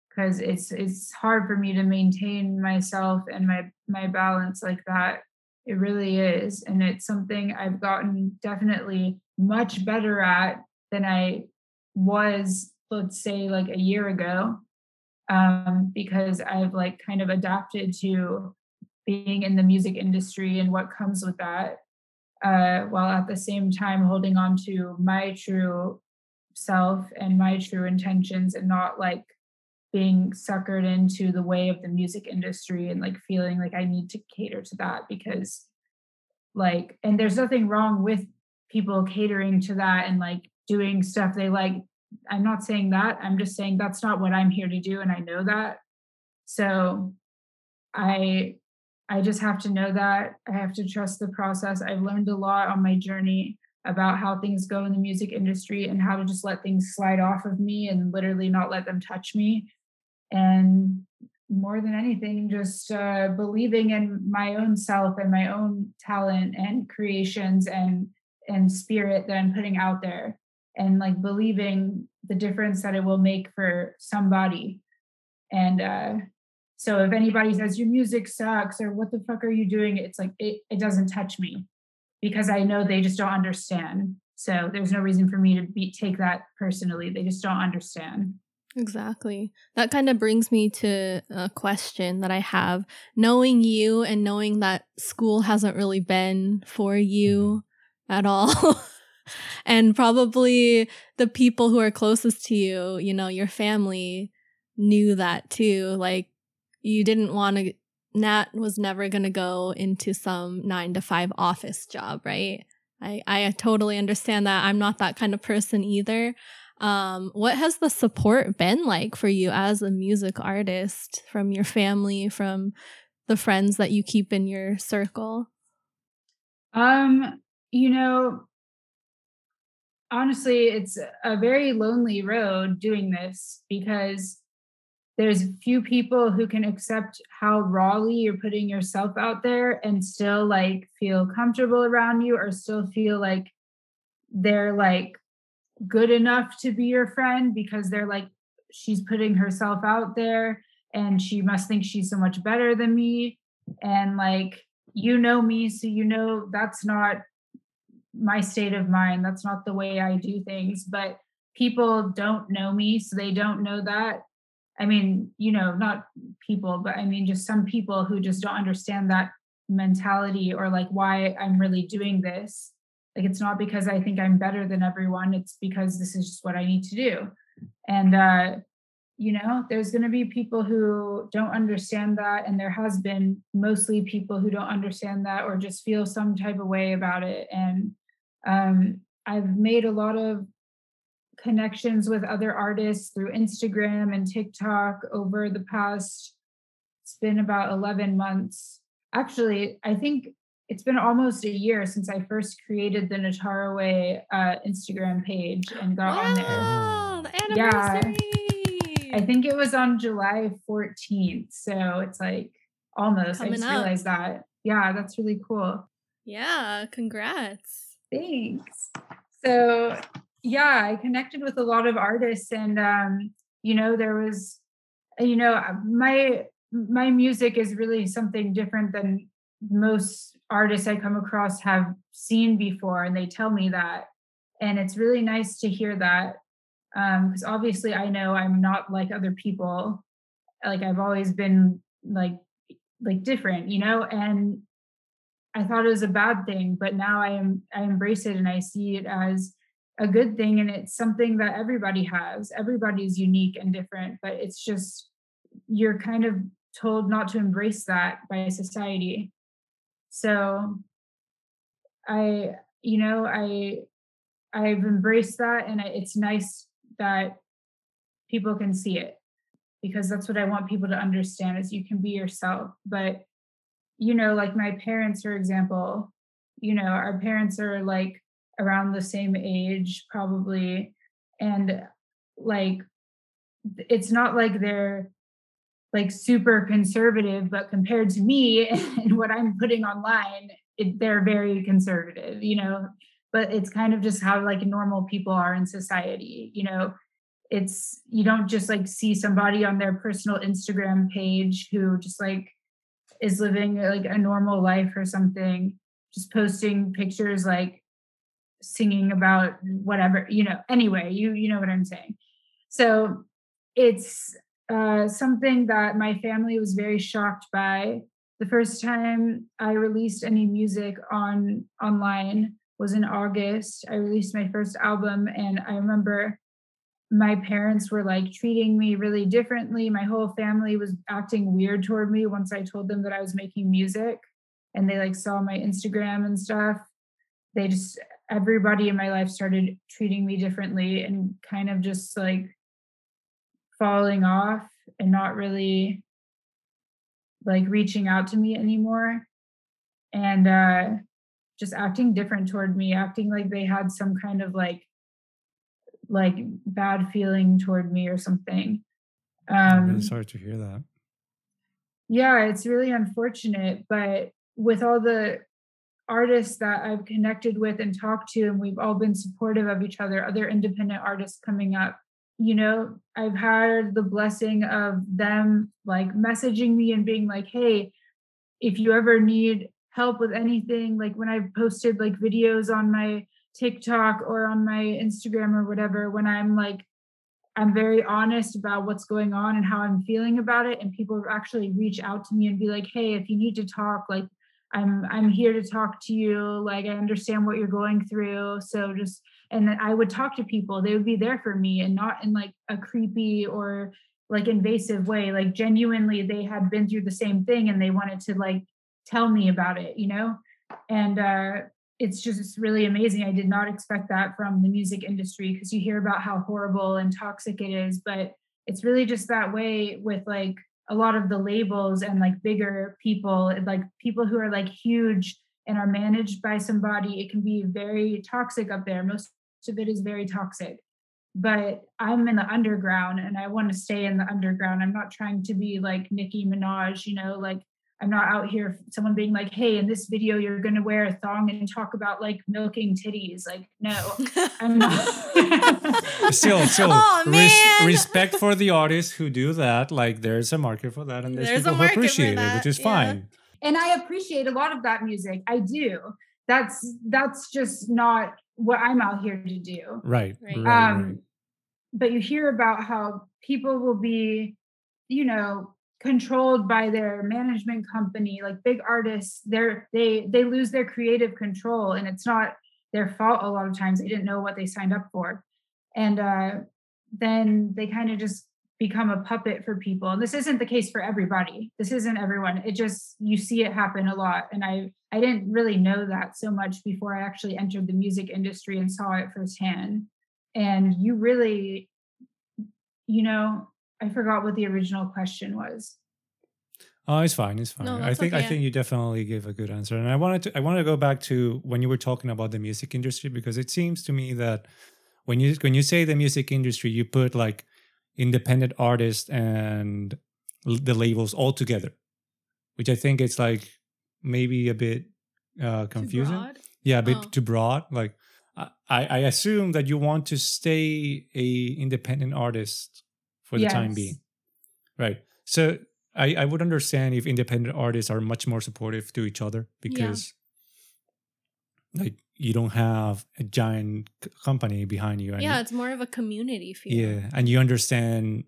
because it's it's hard for me to maintain myself and my my balance like that. It really is. And it's something i've gotten definitely much better at than I was, let's say, like a year ago, um, because I've like kind of adapted to being in the music industry and what comes with that, uh, while at the same time holding on to my true self and my true intentions and not like being suckered into the way of the music industry and like feeling like I need to cater to that because like and there's nothing wrong with people catering to that and like doing stuff they like i'm not saying that i'm just saying that's not what i'm here to do and i know that. So i i just have to know that i have to trust the process. I've learned a lot on my journey about how things go in the music industry and how to just let things slide off of me and literally not let them touch me. And more than anything just uh, believing in my own self and my own talent and creations and and spirit that i'm putting out there and like believing the difference that it will make for somebody. And uh, so if anybody says your music sucks or what the fuck are you doing, it's like it, it doesn't touch me because I know they just don't understand. So there's no reason for me to be take that personally. They just don't understand. Exactly. That kind of brings me to a question that I have. Knowing you and knowing that school hasn't really been for you mm-hmm. at all. and probably the people who are closest to you, you know, your family knew that too. Like you didn't want to, Nat was never going to go into some nine to five office job, right? I, I totally understand that. I'm not that kind of person either. Um, what has the support been like for you as a music artist from your family, from the friends that you keep in your circle? Um, you know, honestly, it's a very lonely road doing this because there's few people who can accept how rawly you're putting yourself out there and still like feel comfortable around you or still feel like they're like good enough to be your friend because they're like she's putting herself out there and she must think she's so much better than me. And like you know me so you know that's not my state of mind. That's not the way I do things. But people don't know me, so they don't know that. I mean, you know, not people, but I mean, just some people who just don't understand that mentality or like why I'm really doing this. Like, it's not because I think I'm better than everyone, it's because this is just what I need to do. And, uh, you know, there's going to be people who don't understand that. And there has been mostly people who don't understand that or just feel some type of way about it. And um, I've made a lot of connections with other artists through Instagram and TikTok over the past, it's been about 11 months. Actually, I think it's been almost a year since I first created the Natara Way uh, Instagram page and got wow, on there. The anniversary. Yeah. I think it was on July 14th. So it's like almost. Coming I just up. realized that. Yeah, that's really cool. Yeah, congrats. Thanks. So yeah, I connected with a lot of artists and um, you know, there was you know, uh, my my music is really something different than most artists I come across have seen before and they tell me that. And it's really nice to hear that. Um, because obviously I know I'm not like other people. Like I've always been like like different, you know, and I thought it was a bad thing, but now I am I embrace it and I see it as a good thing and it's something that everybody has. Everybody's unique and different, but it's just you're kind of told not to embrace that by society. So I you know, I I've embraced that and it's nice that people can see it because that's what I want people to understand is you can be yourself. But you know, like my parents, for example, you know, our parents are like around the same age, probably. And like, it's not like they're like super conservative, but compared to me and what I'm putting online, it, they're very conservative, you know. But it's kind of just how like normal people are in society, you know. It's you don't just like see somebody on their personal Instagram page who just like is living like a normal life or something, just posting pictures like singing about whatever, you know, anyway, you you know what I'm saying. So it's uh, something that my family was very shocked by. The first time I released any music on online was in August. I released my first album, and I remember my parents were like treating me really differently. My whole family was acting weird toward me once I told them that I was making music and they like saw my Instagram and stuff. They just everybody in my life started treating me differently and kind of just like falling off and not really like reaching out to me anymore and uh just acting different toward me acting like they had some kind of like like bad feeling toward me or something. Um, I'm really sorry to hear that. Yeah, it's really unfortunate, but with all the artists that I've connected with and talked to, and we've all been supportive of each other, other independent artists coming up. You know, I've had the blessing of them like messaging me and being like, hey, if you ever need help with anything, like when I've posted like videos on my TikTok or on my Instagram or whatever when I'm like I'm very honest about what's going on and how I'm feeling about it and people actually reach out to me and be like hey if you need to talk like I'm I'm here to talk to you like I understand what you're going through so just and I would talk to people they would be there for me and not in like a creepy or like invasive way like genuinely they had been through the same thing and they wanted to like tell me about it you know? And uh it's just really amazing. I did not expect that from the music industry because you hear about how horrible and toxic it is, but it's really just that way with like a lot of the labels and like bigger people, like people who are like huge and are managed by somebody. It can be very toxic up there. Most of it is very toxic. But I'm in the underground and I want to stay in the underground. I'm not trying to be like Nicki Minaj, you know, like I'm not out here someone being like, hey, in this video you're gonna wear a thong and talk about like milking titties. Like, no, I'm not. still, still oh, res- respect for the artists who do that. Like there's a market for that and there's, there's people who appreciate it, which is yeah. fine. And I appreciate a lot of that music. I do. That's that's just not what I'm out here to do. Right. right. Um, right. but you hear about how people will be, you know, controlled by their management company like big artists they're they they lose their creative control and it's not their fault a lot of times. They didn't know what they signed up for. And uh, then they kind of just become a puppet for people. And this isn't the case for everybody. This isn't everyone. It just you see it happen a lot. And i i didn't really know that so much before i actually entered the music industry and saw it firsthand. And you really you know I forgot what the original question was. Oh, it's fine. It's fine. No, I think okay. I think you definitely gave a good answer. And I wanted to I wanted to go back to when you were talking about the music industry because it seems to me that when you when you say the music industry, you put like independent artists and the labels all together, which I think it's like maybe a bit uh, confusing. Yeah, a bit oh. too broad. Like I, I assume that you want to stay a independent artist for the yes. time being. Right. So I, I would understand if independent artists are much more supportive to each other because yeah. like you don't have a giant company behind you. yeah, it's more of a community feel. Yeah, and you understand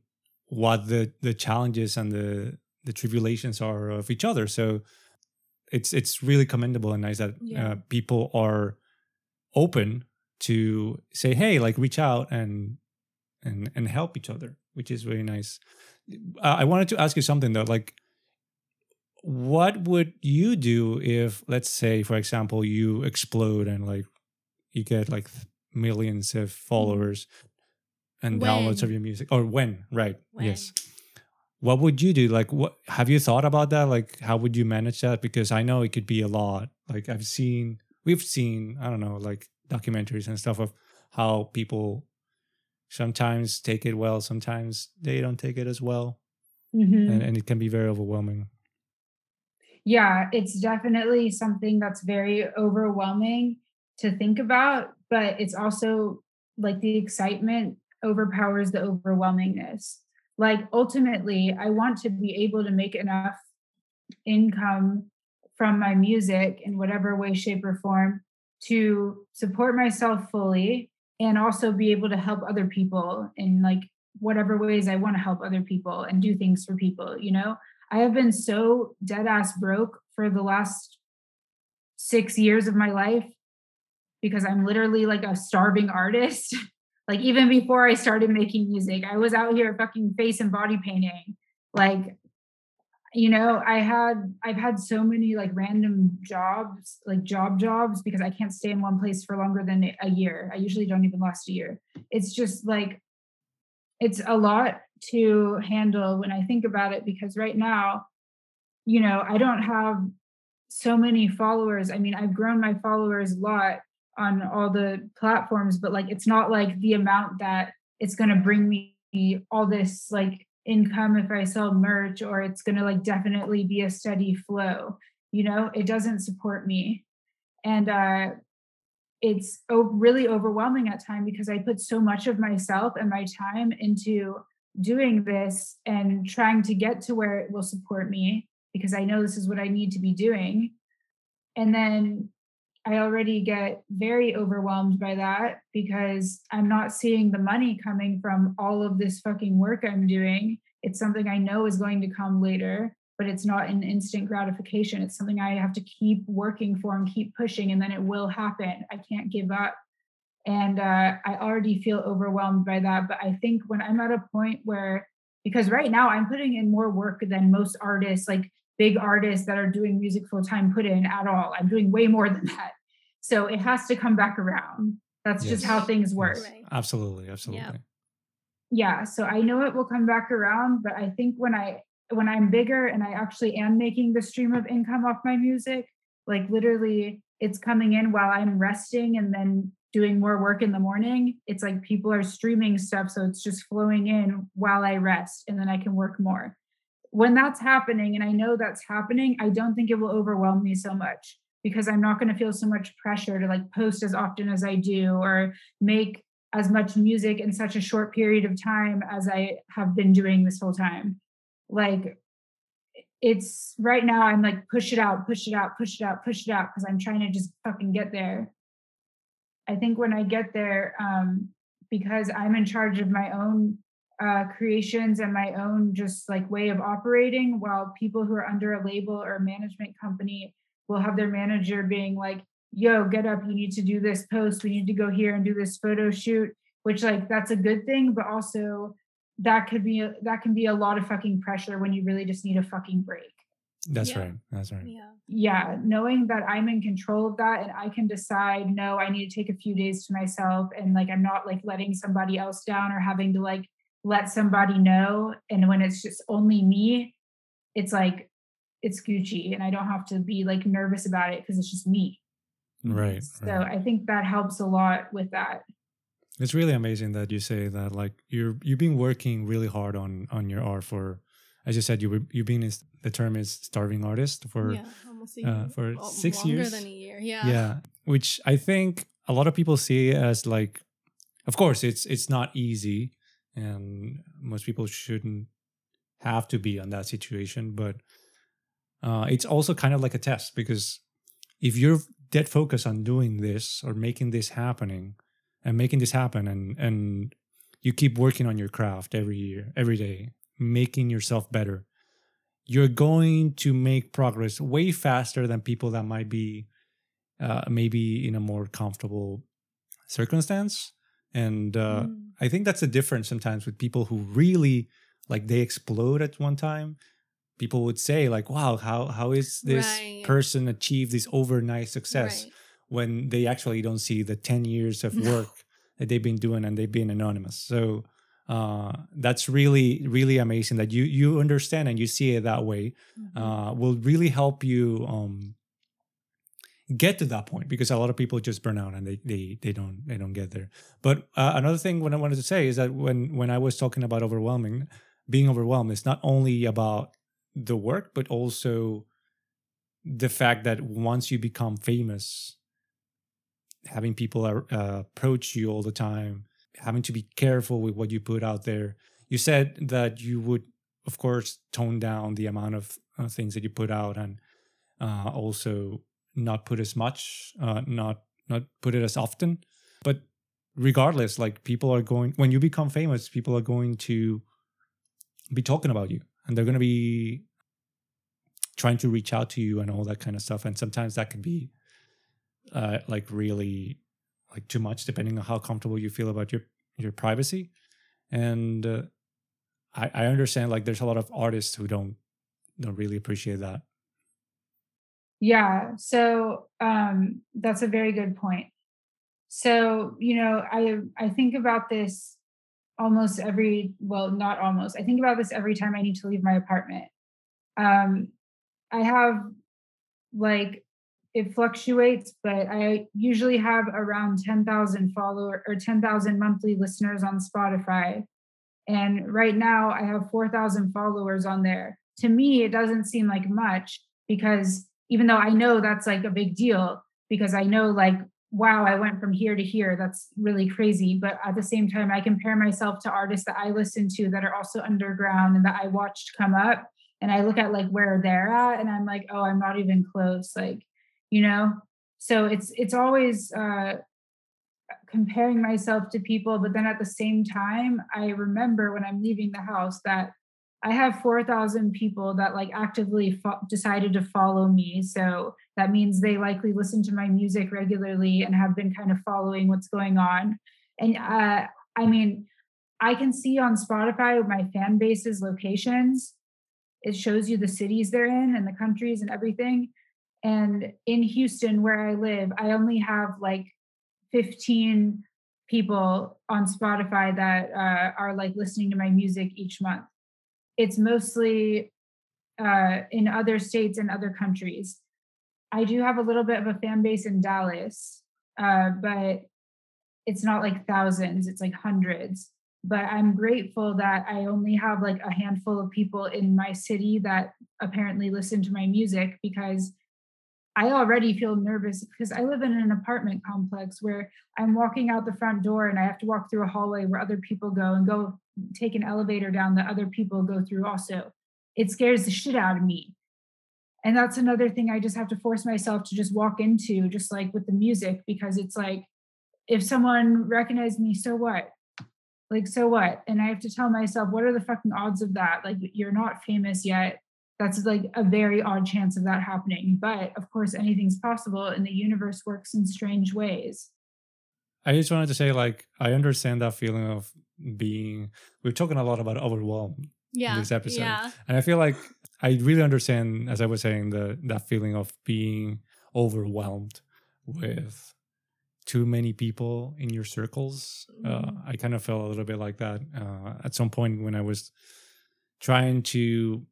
what the the challenges and the the tribulations are of each other. So it's it's really commendable and nice that yeah. uh, people are open to say, hey, like reach out and and and help each other, which is really nice. Uh, I wanted to ask you something though, like what would you do if let's say for example you explode and like you get like millions of followers and downloads of your music? Or when right When? yes. What would you do? Like what have you thought about that? Like how would you manage that? Because i know it could be a lot. Like i've seen we've seen i don't know like documentaries and stuff of how people sometimes take it well sometimes they don't take it as well Mhm. and, and it can be very overwhelming yeah, it's definitely something that's very overwhelming to think about, but it's also like the excitement overpowers the overwhelmingness. Like ultimately, I want to be able to make enough income from my music in whatever way, shape, or form to support myself fully and also be able to help other people in like whatever ways I want to help other people and do things for people, you know? I have been so dead ass broke for the last six years of my life because I'm literally like a starving artist. like even before I started making music, I was out here fucking face and body painting. Like, you know, I had I've had so many like random jobs, like job jobs, because I can't stay in one place for longer than a year. I usually don't even last a year. It's just like it's a lot to handle when I think about it because right now, you know, I don't have so many followers. I mean, I've grown my followers a lot on all the platforms, but like it's not like the amount that it's going to bring me all this like income if I sell merch or it's going to like definitely be a steady flow. You know, it doesn't support me. And uh it's really overwhelming at time because I put so much of myself and my time into doing this and trying to get to where it will support me because I know this is what I need to be doing. And then I already get very overwhelmed by that because I'm not seeing the money coming from all of this fucking work I'm doing. It's something I know is going to come later, but it's not an instant gratification. It's something I have to keep working for and keep pushing, and then it will happen. I can't give up. And uh, I already feel overwhelmed by that. But I think when I'm at a point where, because right now I'm putting in more work than most artists, like big artists that are doing music full time put in at all. I'm doing way more than that. So it has to come back around. That's just how things work. Yes. Right. absolutely absolutely Yeah. So I know it will come back around, but I think when I when I'm bigger and I actually am making the stream of income off my music, like literally it's coming in while I'm resting and then doing more work in the morning. It's like people are streaming stuff. So it's just flowing in while I rest and then I can work more. When that's happening, and I know that's happening, I don't think it will overwhelm me so much because I'm not going to feel so much pressure to like post as often as I do or make as much music in such a short period of time as I have been doing this whole time. Like it's right now I'm like push it out, push it out, push it out, push it out because I'm trying to just fucking get there. I think when I get there, um, because I'm in charge of my own uh, creations and my own just like way of operating, while people who are under a label or a management company will have their manager being like, yo, get up, you need to do this post, we need to go here and do this photo shoot, which like that's a good thing, but also that could be that can be a lot of fucking pressure when you really just need a fucking break. that's Yeah. right that's right Yeah. Yeah, knowing that I'm in control of that and I can decide, no, I need to take a few days to myself and like I'm not like letting somebody else down or having to like let somebody know. And when it's just only me, it's like it's Gucci and I don't have to be like nervous about it because it's just me. right, So right. I think that helps a lot with that. It's really amazing that you say that. Like you're you've been working really hard on on your art for, as you said, you were you've been is the term is starving artist for yeah. Almost a uh, year. for Well, six longer years? than a year. Yeah. yeah, which I think a lot of people see as like, of course, it's it's not easy, and most people shouldn't have to be on that situation, but uh, it's also kind of like a test because if you're dead focused on doing this or making this happening and making this happen and and you keep working on your craft every year every day making yourself better you're going to make progress way faster than people that might be uh, maybe in a more comfortable circumstance and uh, Mm. i think that's a difference sometimes with people who really like they explode at one time people would say like wow how how is this Right. person achieve this overnight success Right. when they actually don't see the 10 years of work that they've been doing and they've been anonymous so uh, that's really really amazing that you you understand and you see it that way Mhm. uh, will really help you um, get to that point because a lot of people just burn out and they they they don't they don't get there. But uh, another thing what I wanted to say is that when when I was talking about overwhelming, being overwhelmed is not only about the work but also the fact that once you become famous, having people uh, approach you all the time, having to be careful with what you put out there. You said that you would, of course, tone down the amount of uh, things that you put out and uh, also not put as much, uh, not not put it as often. But regardless, like people are going when you become famous, people are going to be talking about you, and they're going to be trying to reach out to you and all that kind of stuff. And sometimes that can be uh, like really like too much, depending on how comfortable you feel about your your privacy. And uh, I, I understand like there's a lot of artists who don't don't really appreciate that. Yeah. So um, that's a very good point. So you know, I I think about this almost every well, not almost. I think about this every time I need to leave my apartment. Um, I have like it fluctuates, but I usually have around ten thousand follower or ten thousand monthly listeners on Spotify, and right now I have four thousand followers on there. To me, it doesn't seem like much because even though I know that's like a big deal because I know like wow I went from here to here that's really crazy but at the same time I compare myself to artists that I listen to that are also underground and that I watched come up and I look at like where they're at and I'm like oh I'm not even close like you know? So it's it's always uh comparing myself to people but then at the same time I remember when I'm leaving the house that I have 4,000 people that like actively fo- decided to follow me. So that means they likely listen to my music regularly and have been kind of following what's going on. And uh, I mean, I can see on Spotify my fan base's locations. It shows you the cities they're in and the countries and everything. And in Houston, where I live, I only have like 15 people on Spotify that uh, are like listening to my music each month it's mostly uh, in other states and other countries. I do have a little bit of a fan base in Dallas, uh, but it's not like thousands, it's like hundreds. But I'm grateful that I only have like a handful of people in my city that apparently listen to my music because I already feel nervous because I live in an apartment complex where I'm walking out the front door and I have to walk through a hallway where other people go and go take an elevator down that other people go through also. It scares the shit out of me. And that's another thing I just have to force myself to just walk into, just like with the music, because it's like, if someone recognized me, so what? Like, so what? And I have to tell myself, what are the fucking odds of that? Like, you're not famous yet. That's like a very odd chance of that happening. But of course, anything's possible, and the universe works in strange ways. I just wanted to say, like, I understand that feeling of being. We're talking a lot about overwhelm Yeah. in this episode, Yeah. and I feel like I really understand, as I was saying, the that feeling of being overwhelmed with too many people in your circles. Uh, Mhm. I kind of felt a little bit like that uh, at some point when I was trying to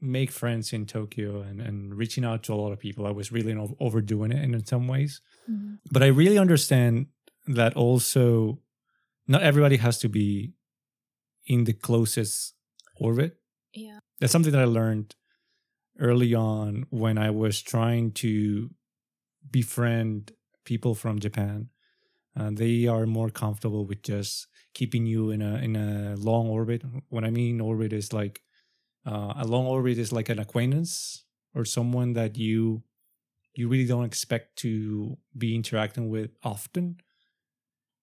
make friends in Tokyo and, and reaching out to a lot of people. I was really overdoing it in some ways Mhm. but I really understand that also not everybody has to be in the closest orbit. Yeah. That's something that I learned early on when I was trying to befriend people from Japan. Uh, they are more comfortable with just keeping you in a in a long orbit. What I mean orbit is like uh, a long orbit is like an acquaintance or someone that you you really don't expect to be interacting with often.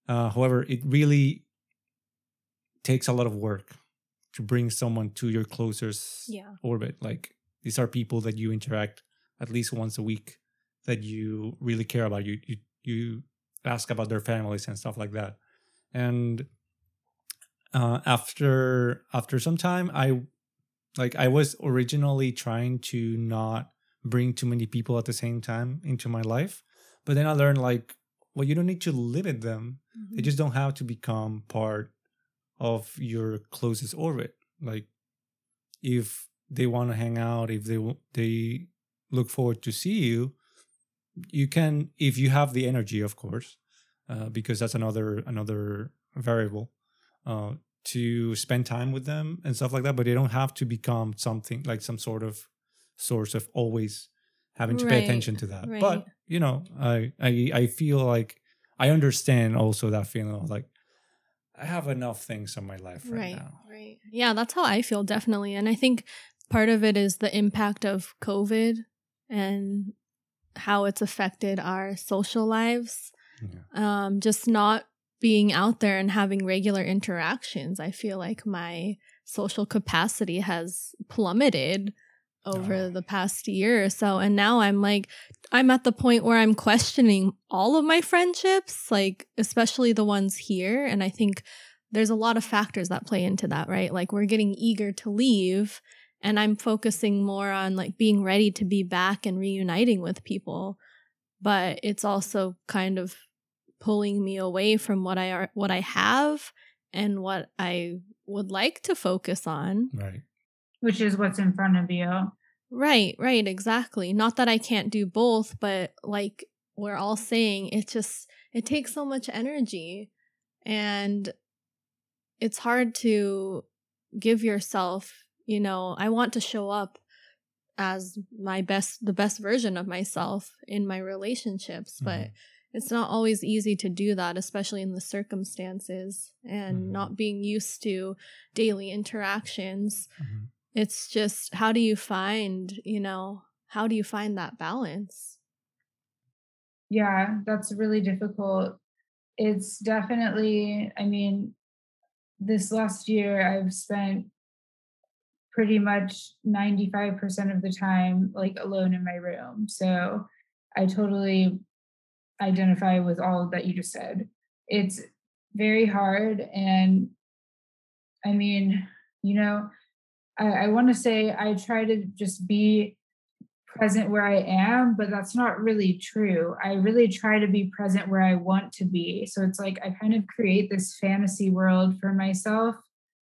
Uh, however, it really takes a lot of work to bring someone to your closest Yeah. orbit. Like these are people that you interact at least once a week that you really care about. You you you ask about their families and stuff like that. And uh, after after some time, I like I was originally trying to not bring too many people at the same time into my life, but then I learned like, well, you don't need to limit them. Mm-hmm. They just don't have to become part of your closest orbit. Like, if they want to hang out, if they they look forward to see you, you can if you have the energy, of course, uh, because that's another another variable. Uh, to spend time with them and stuff like that, but they don't have to become something like some sort of source of always having to pay attention to that. right. But you know, I I I feel like I understand also that feeling of like I have enough things in my life right, right now. right yeah that's how i feel definitely and i think part of it is the impact of covid and how it's affected our social lives Yeah. um just not being out there and having regular interactions i feel like my social capacity has plummeted over Oh. the past year or so and now i'm like i'm at the point where i'm questioning all of my friendships like especially the ones here and i think there's a lot of factors that play into that right like we're getting eager to leave and i'm focusing more on like being ready to be back and reuniting with people but it's also kind of pulling me away from what i are what i have and what i would like to focus on Right. Which is what's in front of you. Right, right, exactly. Not that I can't do both, but like we're all saying, it just it takes so much energy and it's hard to give yourself, you know, I want to show up as my best the best version of myself in my relationships, but Mhm. it's not always easy to do that, especially in the circumstances and Mhm. not being used to daily interactions Mhm. It's just how do you find you know how do you find that balance Yeah, that's really difficult. It's definitely, I mean, this last year I've spent pretty much 95% of the time like alone in my room. So I totally identify with all that you just said. It's very hard. And I mean, you know, I, I want to say I try to just be present where I am, but that's not really true. I really try to be present where I want to be. So it's like I kind of create this fantasy world for myself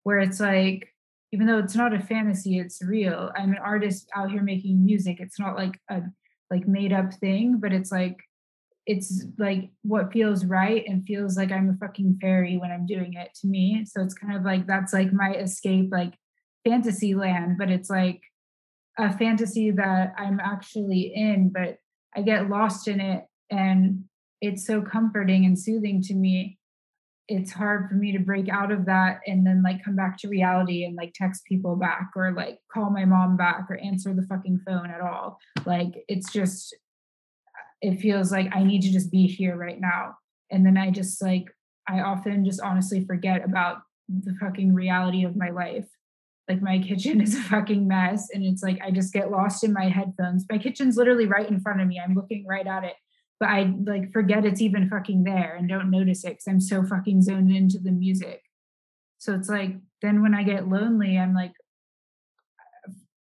where it's like, even though it's not a fantasy, it's real. I'm an artist out here making music. It's not like a like made up thing, but it's like it's like what feels right and feels like I'm a fucking fairy when I'm doing it to me. So it's kind of like that's like my escape, like fantasy land, but it's like a fantasy that I'm actually in, but I get lost in it and it's so comforting and soothing to me. It's hard for me to break out of that and then like come back to reality and like text people back or like call my mom back or answer the fucking phone at all. Like it's just it feels like I need to just be here right now. And then I just like I often just honestly forget about the fucking reality of my life like my kitchen is a fucking mess and it's like i just get lost in my headphones. My kitchen's literally right in front of me. I'm looking right at it but i like forget it's even fucking there and don't notice it because i'm so fucking zoned into the music. So it's like then when i get lonely i'm like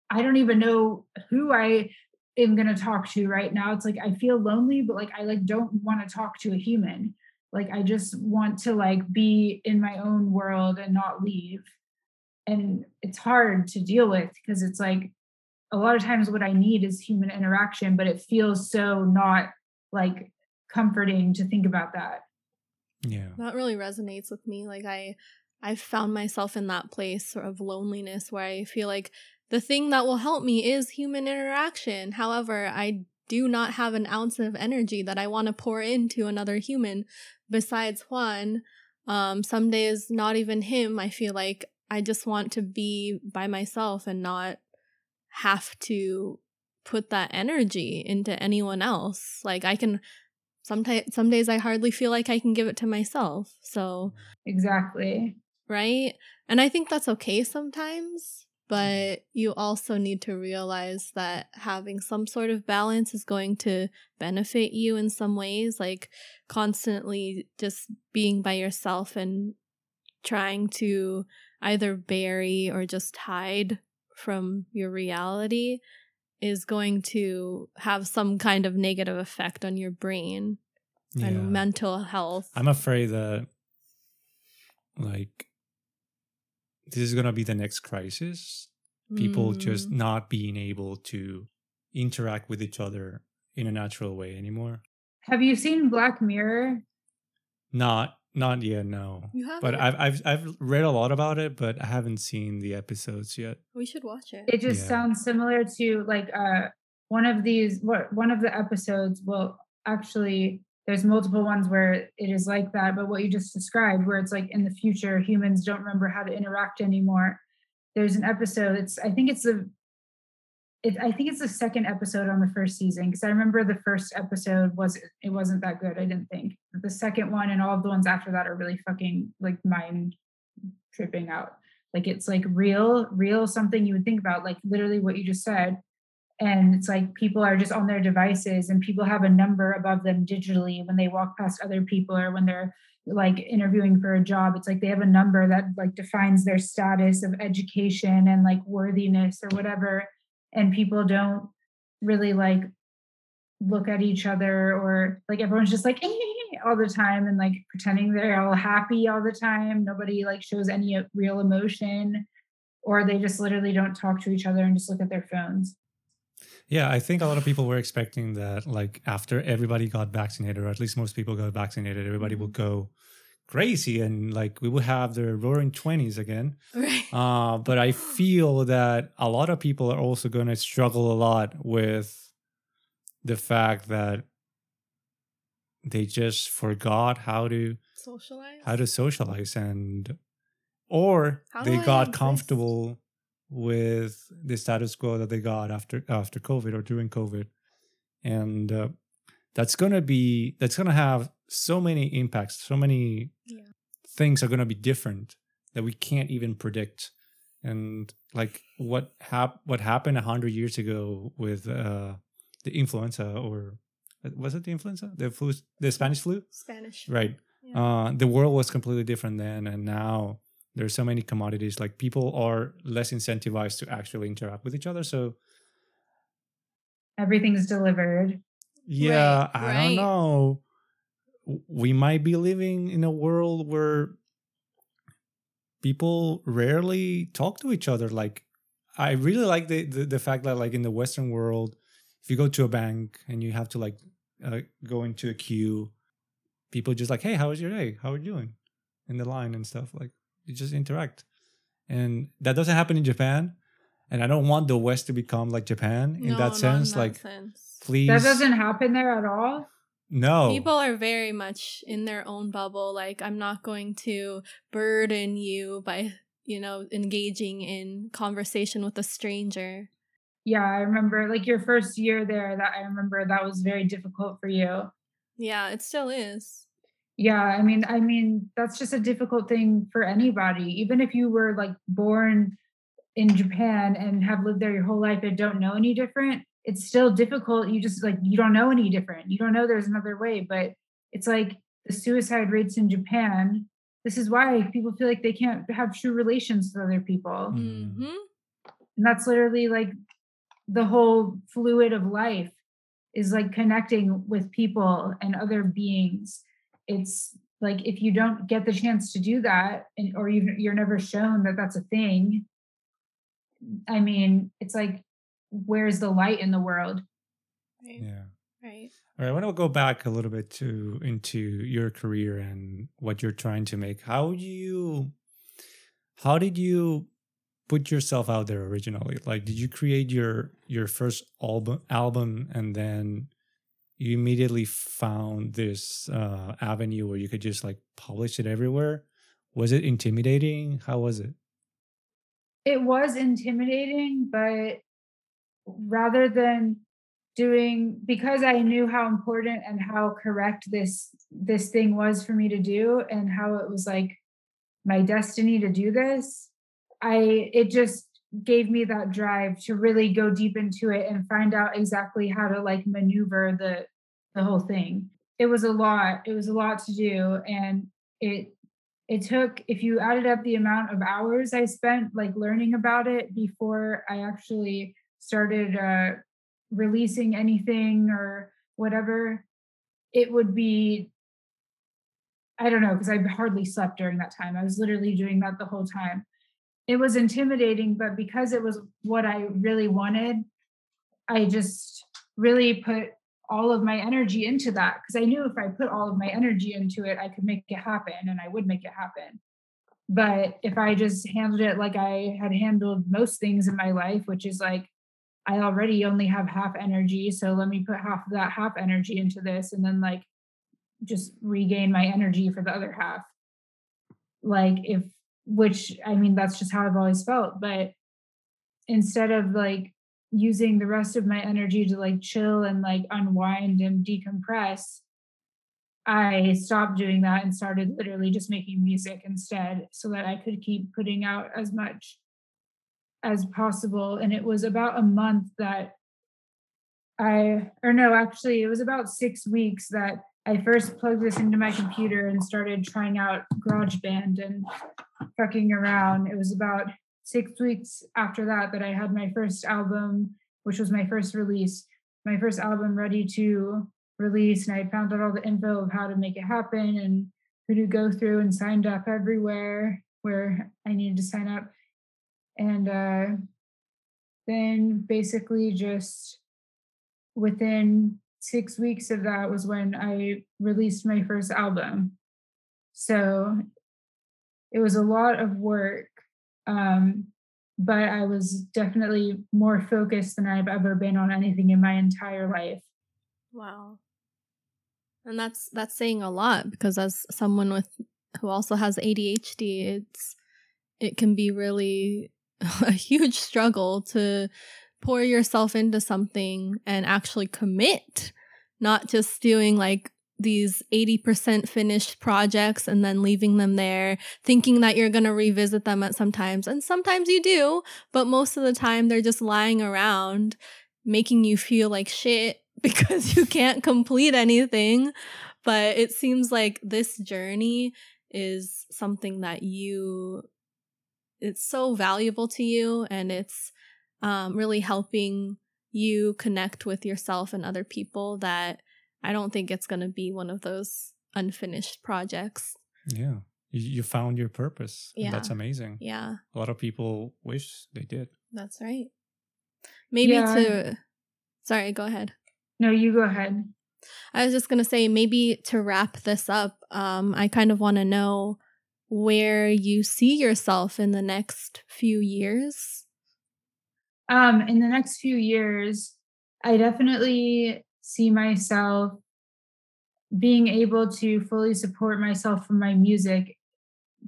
i don't even know who i am going to talk to right now. It's like i feel lonely but like i like don't want to talk to a human. Like i just want to like be in my own world and not leave and it's hard to deal with because it's like a lot of times what I need is human interaction, but it feels so not like comforting to think about that. Yeah. that really resonates with me like i i've found myself in that place of loneliness where i feel like the thing that will help me is human interaction however i do not have an ounce of energy that i want to pour into another human besides juan um some days not even him i feel like i just want to be by myself and not have to put that energy into anyone else. Like i can sometimes some days i hardly feel like i can give it to myself so Exactly. right? And i think that's okay sometimes mm-hmm. but you also need to realize that having some sort of balance is going to benefit you in some ways like constantly just being by yourself and trying to either bury or just hide from your reality is going to have some kind of negative effect on your brain Yeah. and mental health. I'm afraid that like this is gonna be the next crisis. People just Mm. not being able to interact with each other in a natural way anymore. Have you seen Black Mirror? Not not yet, no. You have But I've I've I've read a lot about it, but I haven't seen the episodes yet. we should watch it. It just Yeah. sounds similar to like uh one of these what one of the episodes well actually there's multiple ones where it is like that but what you just described where it's like in the future humans don't remember how to interact anymore there's an episode it's i think it's the it, i think it's the second episode on the first season because i remember the first episode was it wasn't that good i didn't think. The second one and all of the ones after that are really fucking like mind tripping out. Like it's like real real something you would think about like literally what you just said. And it's like people are just on their devices and people have a number above them digitally when they walk past other people or when they're like interviewing for a job. It's like they have a number that like defines their status of education and like worthiness or whatever and people don't really like look at each other or like everyone's just like all the time and like pretending they're all happy all the time. Nobody like shows any uh, real emotion or they just literally don't talk to each other and just look at their phones. Yeah, I think a lot of people were expecting that, like, after everybody got vaccinated, or at least most people got vaccinated, everybody will go crazy and, like, we will have the roaring 20s again. right. Uh, but I feel that a lot of people are also going to struggle a lot with the fact that they just forgot how to Socialize. how to socialize and or How they got comfortable with the status quo that they got after after covid or during covid and uh, that's gonna be that's gonna have so many impacts so many Yeah. things are gonna be different that we can't even predict and like what hap- what happened a hundred years ago with uh the influenza or was it the influenza the flu the spanish flu Spanish. right Yeah. uh, the world was completely different then and now there's so many commodities like people are less incentivized to actually interact with each other so everything's delivered yeah Right, i right. don't know W- we might be living in a world where people rarely talk to each other. Like i really like the, the the fact that like in the western world if you go to a bank and you have to like uh, go into a queue people just like hey how was your day? How are you doing? In the line and stuff like you just interact. And that doesn't happen in japan. And i don't want the west to become like japan in No, that not sense. that like sense. please that doesn't happen there at all no People are very much in their own bubble. Like, I'm not going to burden you by, you know, engaging in conversation with a stranger. yeah i remember like your first year there that i remember that was very difficult for you Yeah, it still is. yeah i mean i mean that's just a difficult thing for anybody even if you were like born in japan and have lived there your whole life and don't know any different it's still difficult. You just like you don't know any different. You don't know there's another way but it's like the suicide rates in japan this is why people feel like they can't have true relations with other people. Mm. hmm and that's literally like the whole fluid of life is like connecting with people and other beings. It's like if you don't get the chance to do that and or you you're never shown that that's a thing i mean it's like where's the light in the world Right. yeah Right. All right, I want to go back a little bit to into your career and what you're trying to make. How do you how did you put yourself out there originally? Like did you create your your first album album and then you immediately found this uh avenue where you could just like publish it everywhere? Was it intimidating? How was it? it was intimidating but rather than doing because i knew how important and how correct this this thing was for me to do and how it was like my destiny to do this i it just gave me that drive to really go deep into it and find out exactly how to like maneuver the the whole thing. It was a lot. It was a lot to do and it it took if you added up the amount of hours I spent like learning about it before I actually started uh releasing anything or whatever it would be I don't know because I hardly slept during that time. I was literally doing that the whole time it was intimidating, but because it was what I really wanted, I just really put all of my energy into that because I knew if I put all of my energy into it, I could make it happen and I would make it happen. But if I just handled it like I had handled most things in my life, which is like, I already only have half energy. So let me put half of that half energy into this and then like just regain my energy for the other half. Like, if which I mean, that's just how I've always felt. But instead of like using the rest of my energy to like chill and like unwind and decompress, I stopped doing that and started literally just making music instead so that I could keep putting out as much as possible. And it was about a month that I, or no, actually, it was about six weeks that I first plugged this into my computer and started trying out GarageBand and fucking around. It was about six weeks after that that I had my first album, which was my first release, my first album ready to release. And I found out all the info of how to make it happen and who to go through and signed up everywhere where I needed to sign up. And uh, then basically just within six weeks of that was when I released my first album. So it was a lot of work, um, but I was definitely more focused than I've ever been on anything in my entire life. Wow. And that's that's saying a lot because as someone with who also has ADHD, it's it can be really a huge struggle to pour yourself into something and actually commit, not just doing like these 80% finished projects and then leaving them there, thinking that you're going to revisit them at some times. And sometimes you do, but most of the time they're just lying around, making you feel like shit because you can't complete anything. But it seems like this journey is something that you, it's so valuable to you and it's um, really helping you connect with yourself and other people that I don't think it's going to be one of those unfinished projects. Yeah. You, found your purpose. Yeah. That's amazing. Yeah. A lot of people wish they did. That's right. Maybe yeah. to, sorry, go ahead. No, you go ahead. I was just going to say, maybe to wrap this up, um, I kind of want to know where you see yourself in the next few years. Um, in the next few years, I definitely see myself being able to fully support myself from my music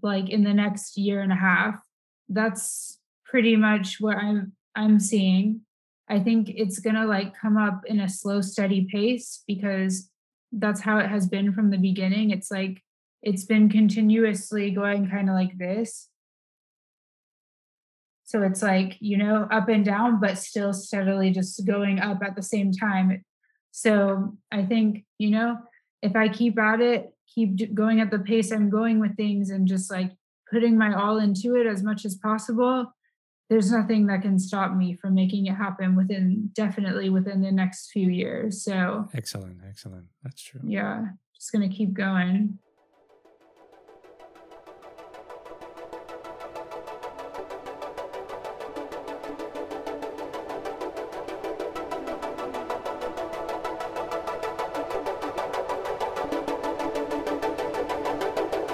like in the next year and a half. That's pretty much what i'm i'm seeing. I think it's going to like come up in a slow steady pace because that's how it has been from the beginning. It's like it's been continuously going kind of like this so it's like you know up and down but still steadily just going up at the same time so I think, you know, if I keep at it, keep going at the pace I'm going with things and just like putting my all into it as much as possible, there's nothing that can stop me from making it happen within definitely within the next few years. So excellent, excellent. That's true. Yeah, just going to keep going.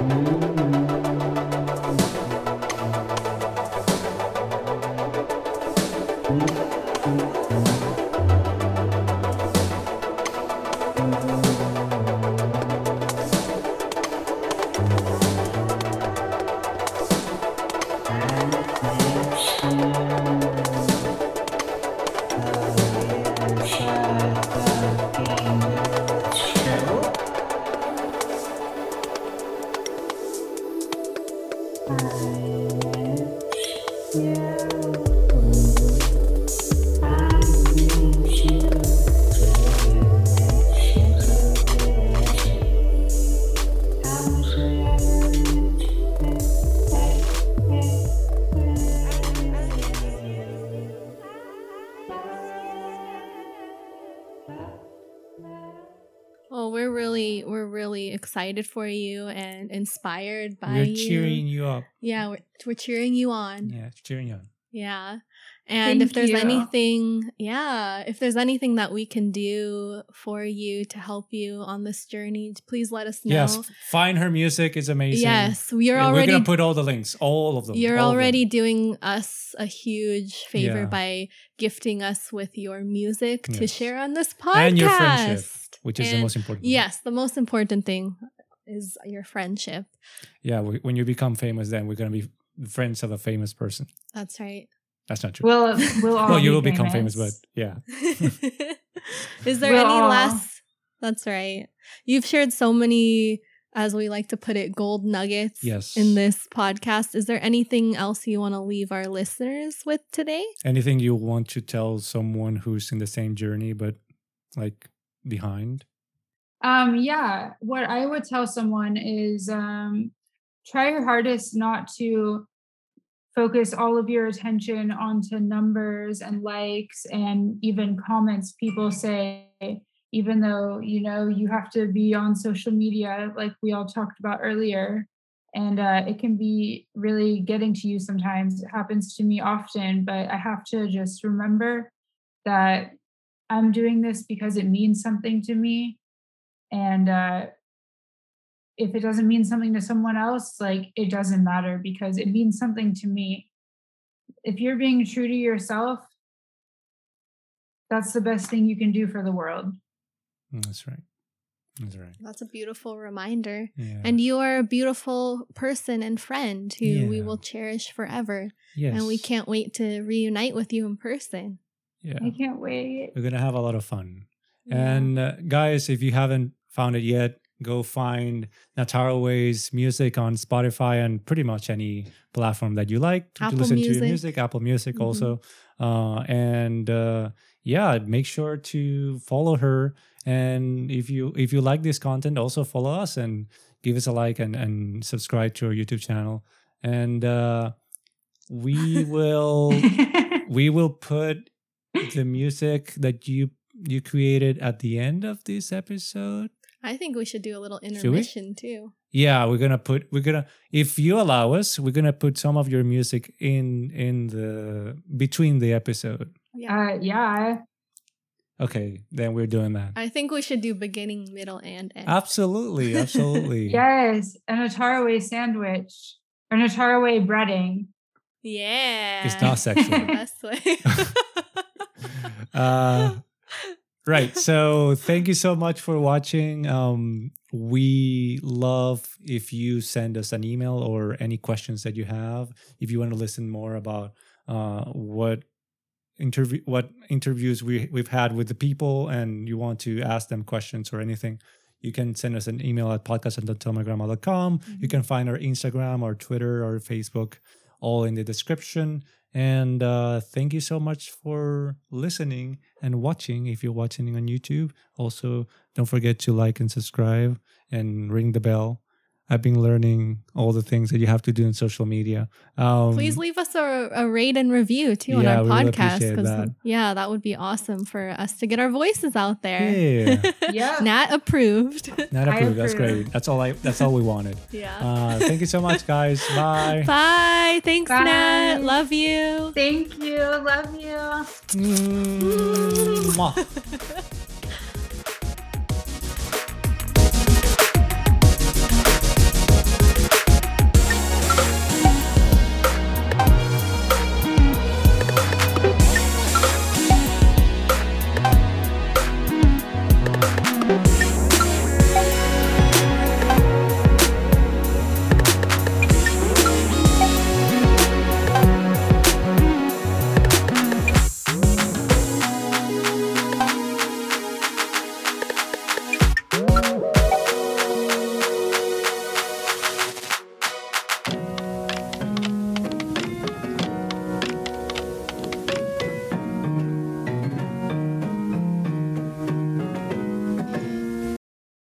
Yeah. Really excited for you and inspired by We're you. cheering you up. Yeah, we're, we're cheering you on. Yeah, cheering you on. Yeah. And if there's you. anything, yeah, if there's anything that we can do for you to help you on this journey, please let us know. Yes, find her music is amazing. Yes, we are Yeah, already We're gonna put all the links, all of them. you're all of them. already doing us a huge favor Yeah. by gifting us with your music to share on this podcast. And your friendship, which is the most important. Yes, the most important thing is your friendship. Yeah, we- when you become famous, then we're gonna be friends of a famous person. That's right. That's not true. We'll we'll all well, you be will become famous, but yeah. Is there We'll any all- last? That's right. You've shared so many, as we like to put it, gold nuggets Yes. in this podcast. Is there anything else you want to leave our listeners with today? Anything you want to tell someone who's in the same journey but like behind? Um, yeah, what I would tell someone is um, try your hardest not to focus all of your attention onto numbers and likes and even comments people say, even though you know you have to be on social media, like we all talked about earlier. And uh, it can be really getting to you sometimes. It happens to me often, but I have to just remember that I'm doing this because it means something to me and uh if it doesn't mean something to someone else like it doesn't matter because it means something to me if you're being true to yourself that's the best thing you can do for the world Mm, That's right. That's right. That's a beautiful reminder. Yeah. And you are a beautiful person and friend who we will cherish forever. yes. And we can't wait to reunite with you in person. Yeah. i can't wait We're gonna have a lot of fun. Yeah. And uh, guys, if you haven't found it yet, go find Natara Way's music on Spotify and pretty much any platform that you like to, to Apple listen to your Music. music. Apple Music Mhm. also. Uh, and uh, yeah, make sure to follow her. And if you if you like this content, also follow us and give us a like and, and subscribe to our YouTube channel. And uh, we will we will put the music that you you created at the end of this episode. I think we should do a little we? intermission too. Yeah, we're gonna put we're gonna if you allow us, we're gonna put some of your music in in the between the episode. Yeah. uh yeah Okay, then we're doing that. I think we should do beginning, middle, and end. Absolutely, absolutely. yes an ataraway sandwich or an ataraway breading yeah. It's not sexual. the best way. uh, right. So thank you so much for watching. Um, we love if you send us an email or any questions that you have. If you want to listen more about uh, what interview what interviews we we've had with the people and you want to ask them questions or anything you can send us an email at podcast.telemygrandma.com you can find our instagram our twitter or facebook all in the description and uh, thank you so much for listening and watching. If you're watching on youtube also don't forget to like and subscribe and ring the bell i've been learning all the things that you have to do in social media um, Please leave us a, a rate and review too Yeah, on we our would podcast appreciate that. yeah, that would be awesome for us to get our voices out there. Yeah. Yeah. Nat approved. Not I approved. That's approve. great. That's all I. That's all we wanted. yeah. Uh, thank you so much, guys. Bye. Bye. Thanks, Bye. Nat. Love you. thank you love you Mwah.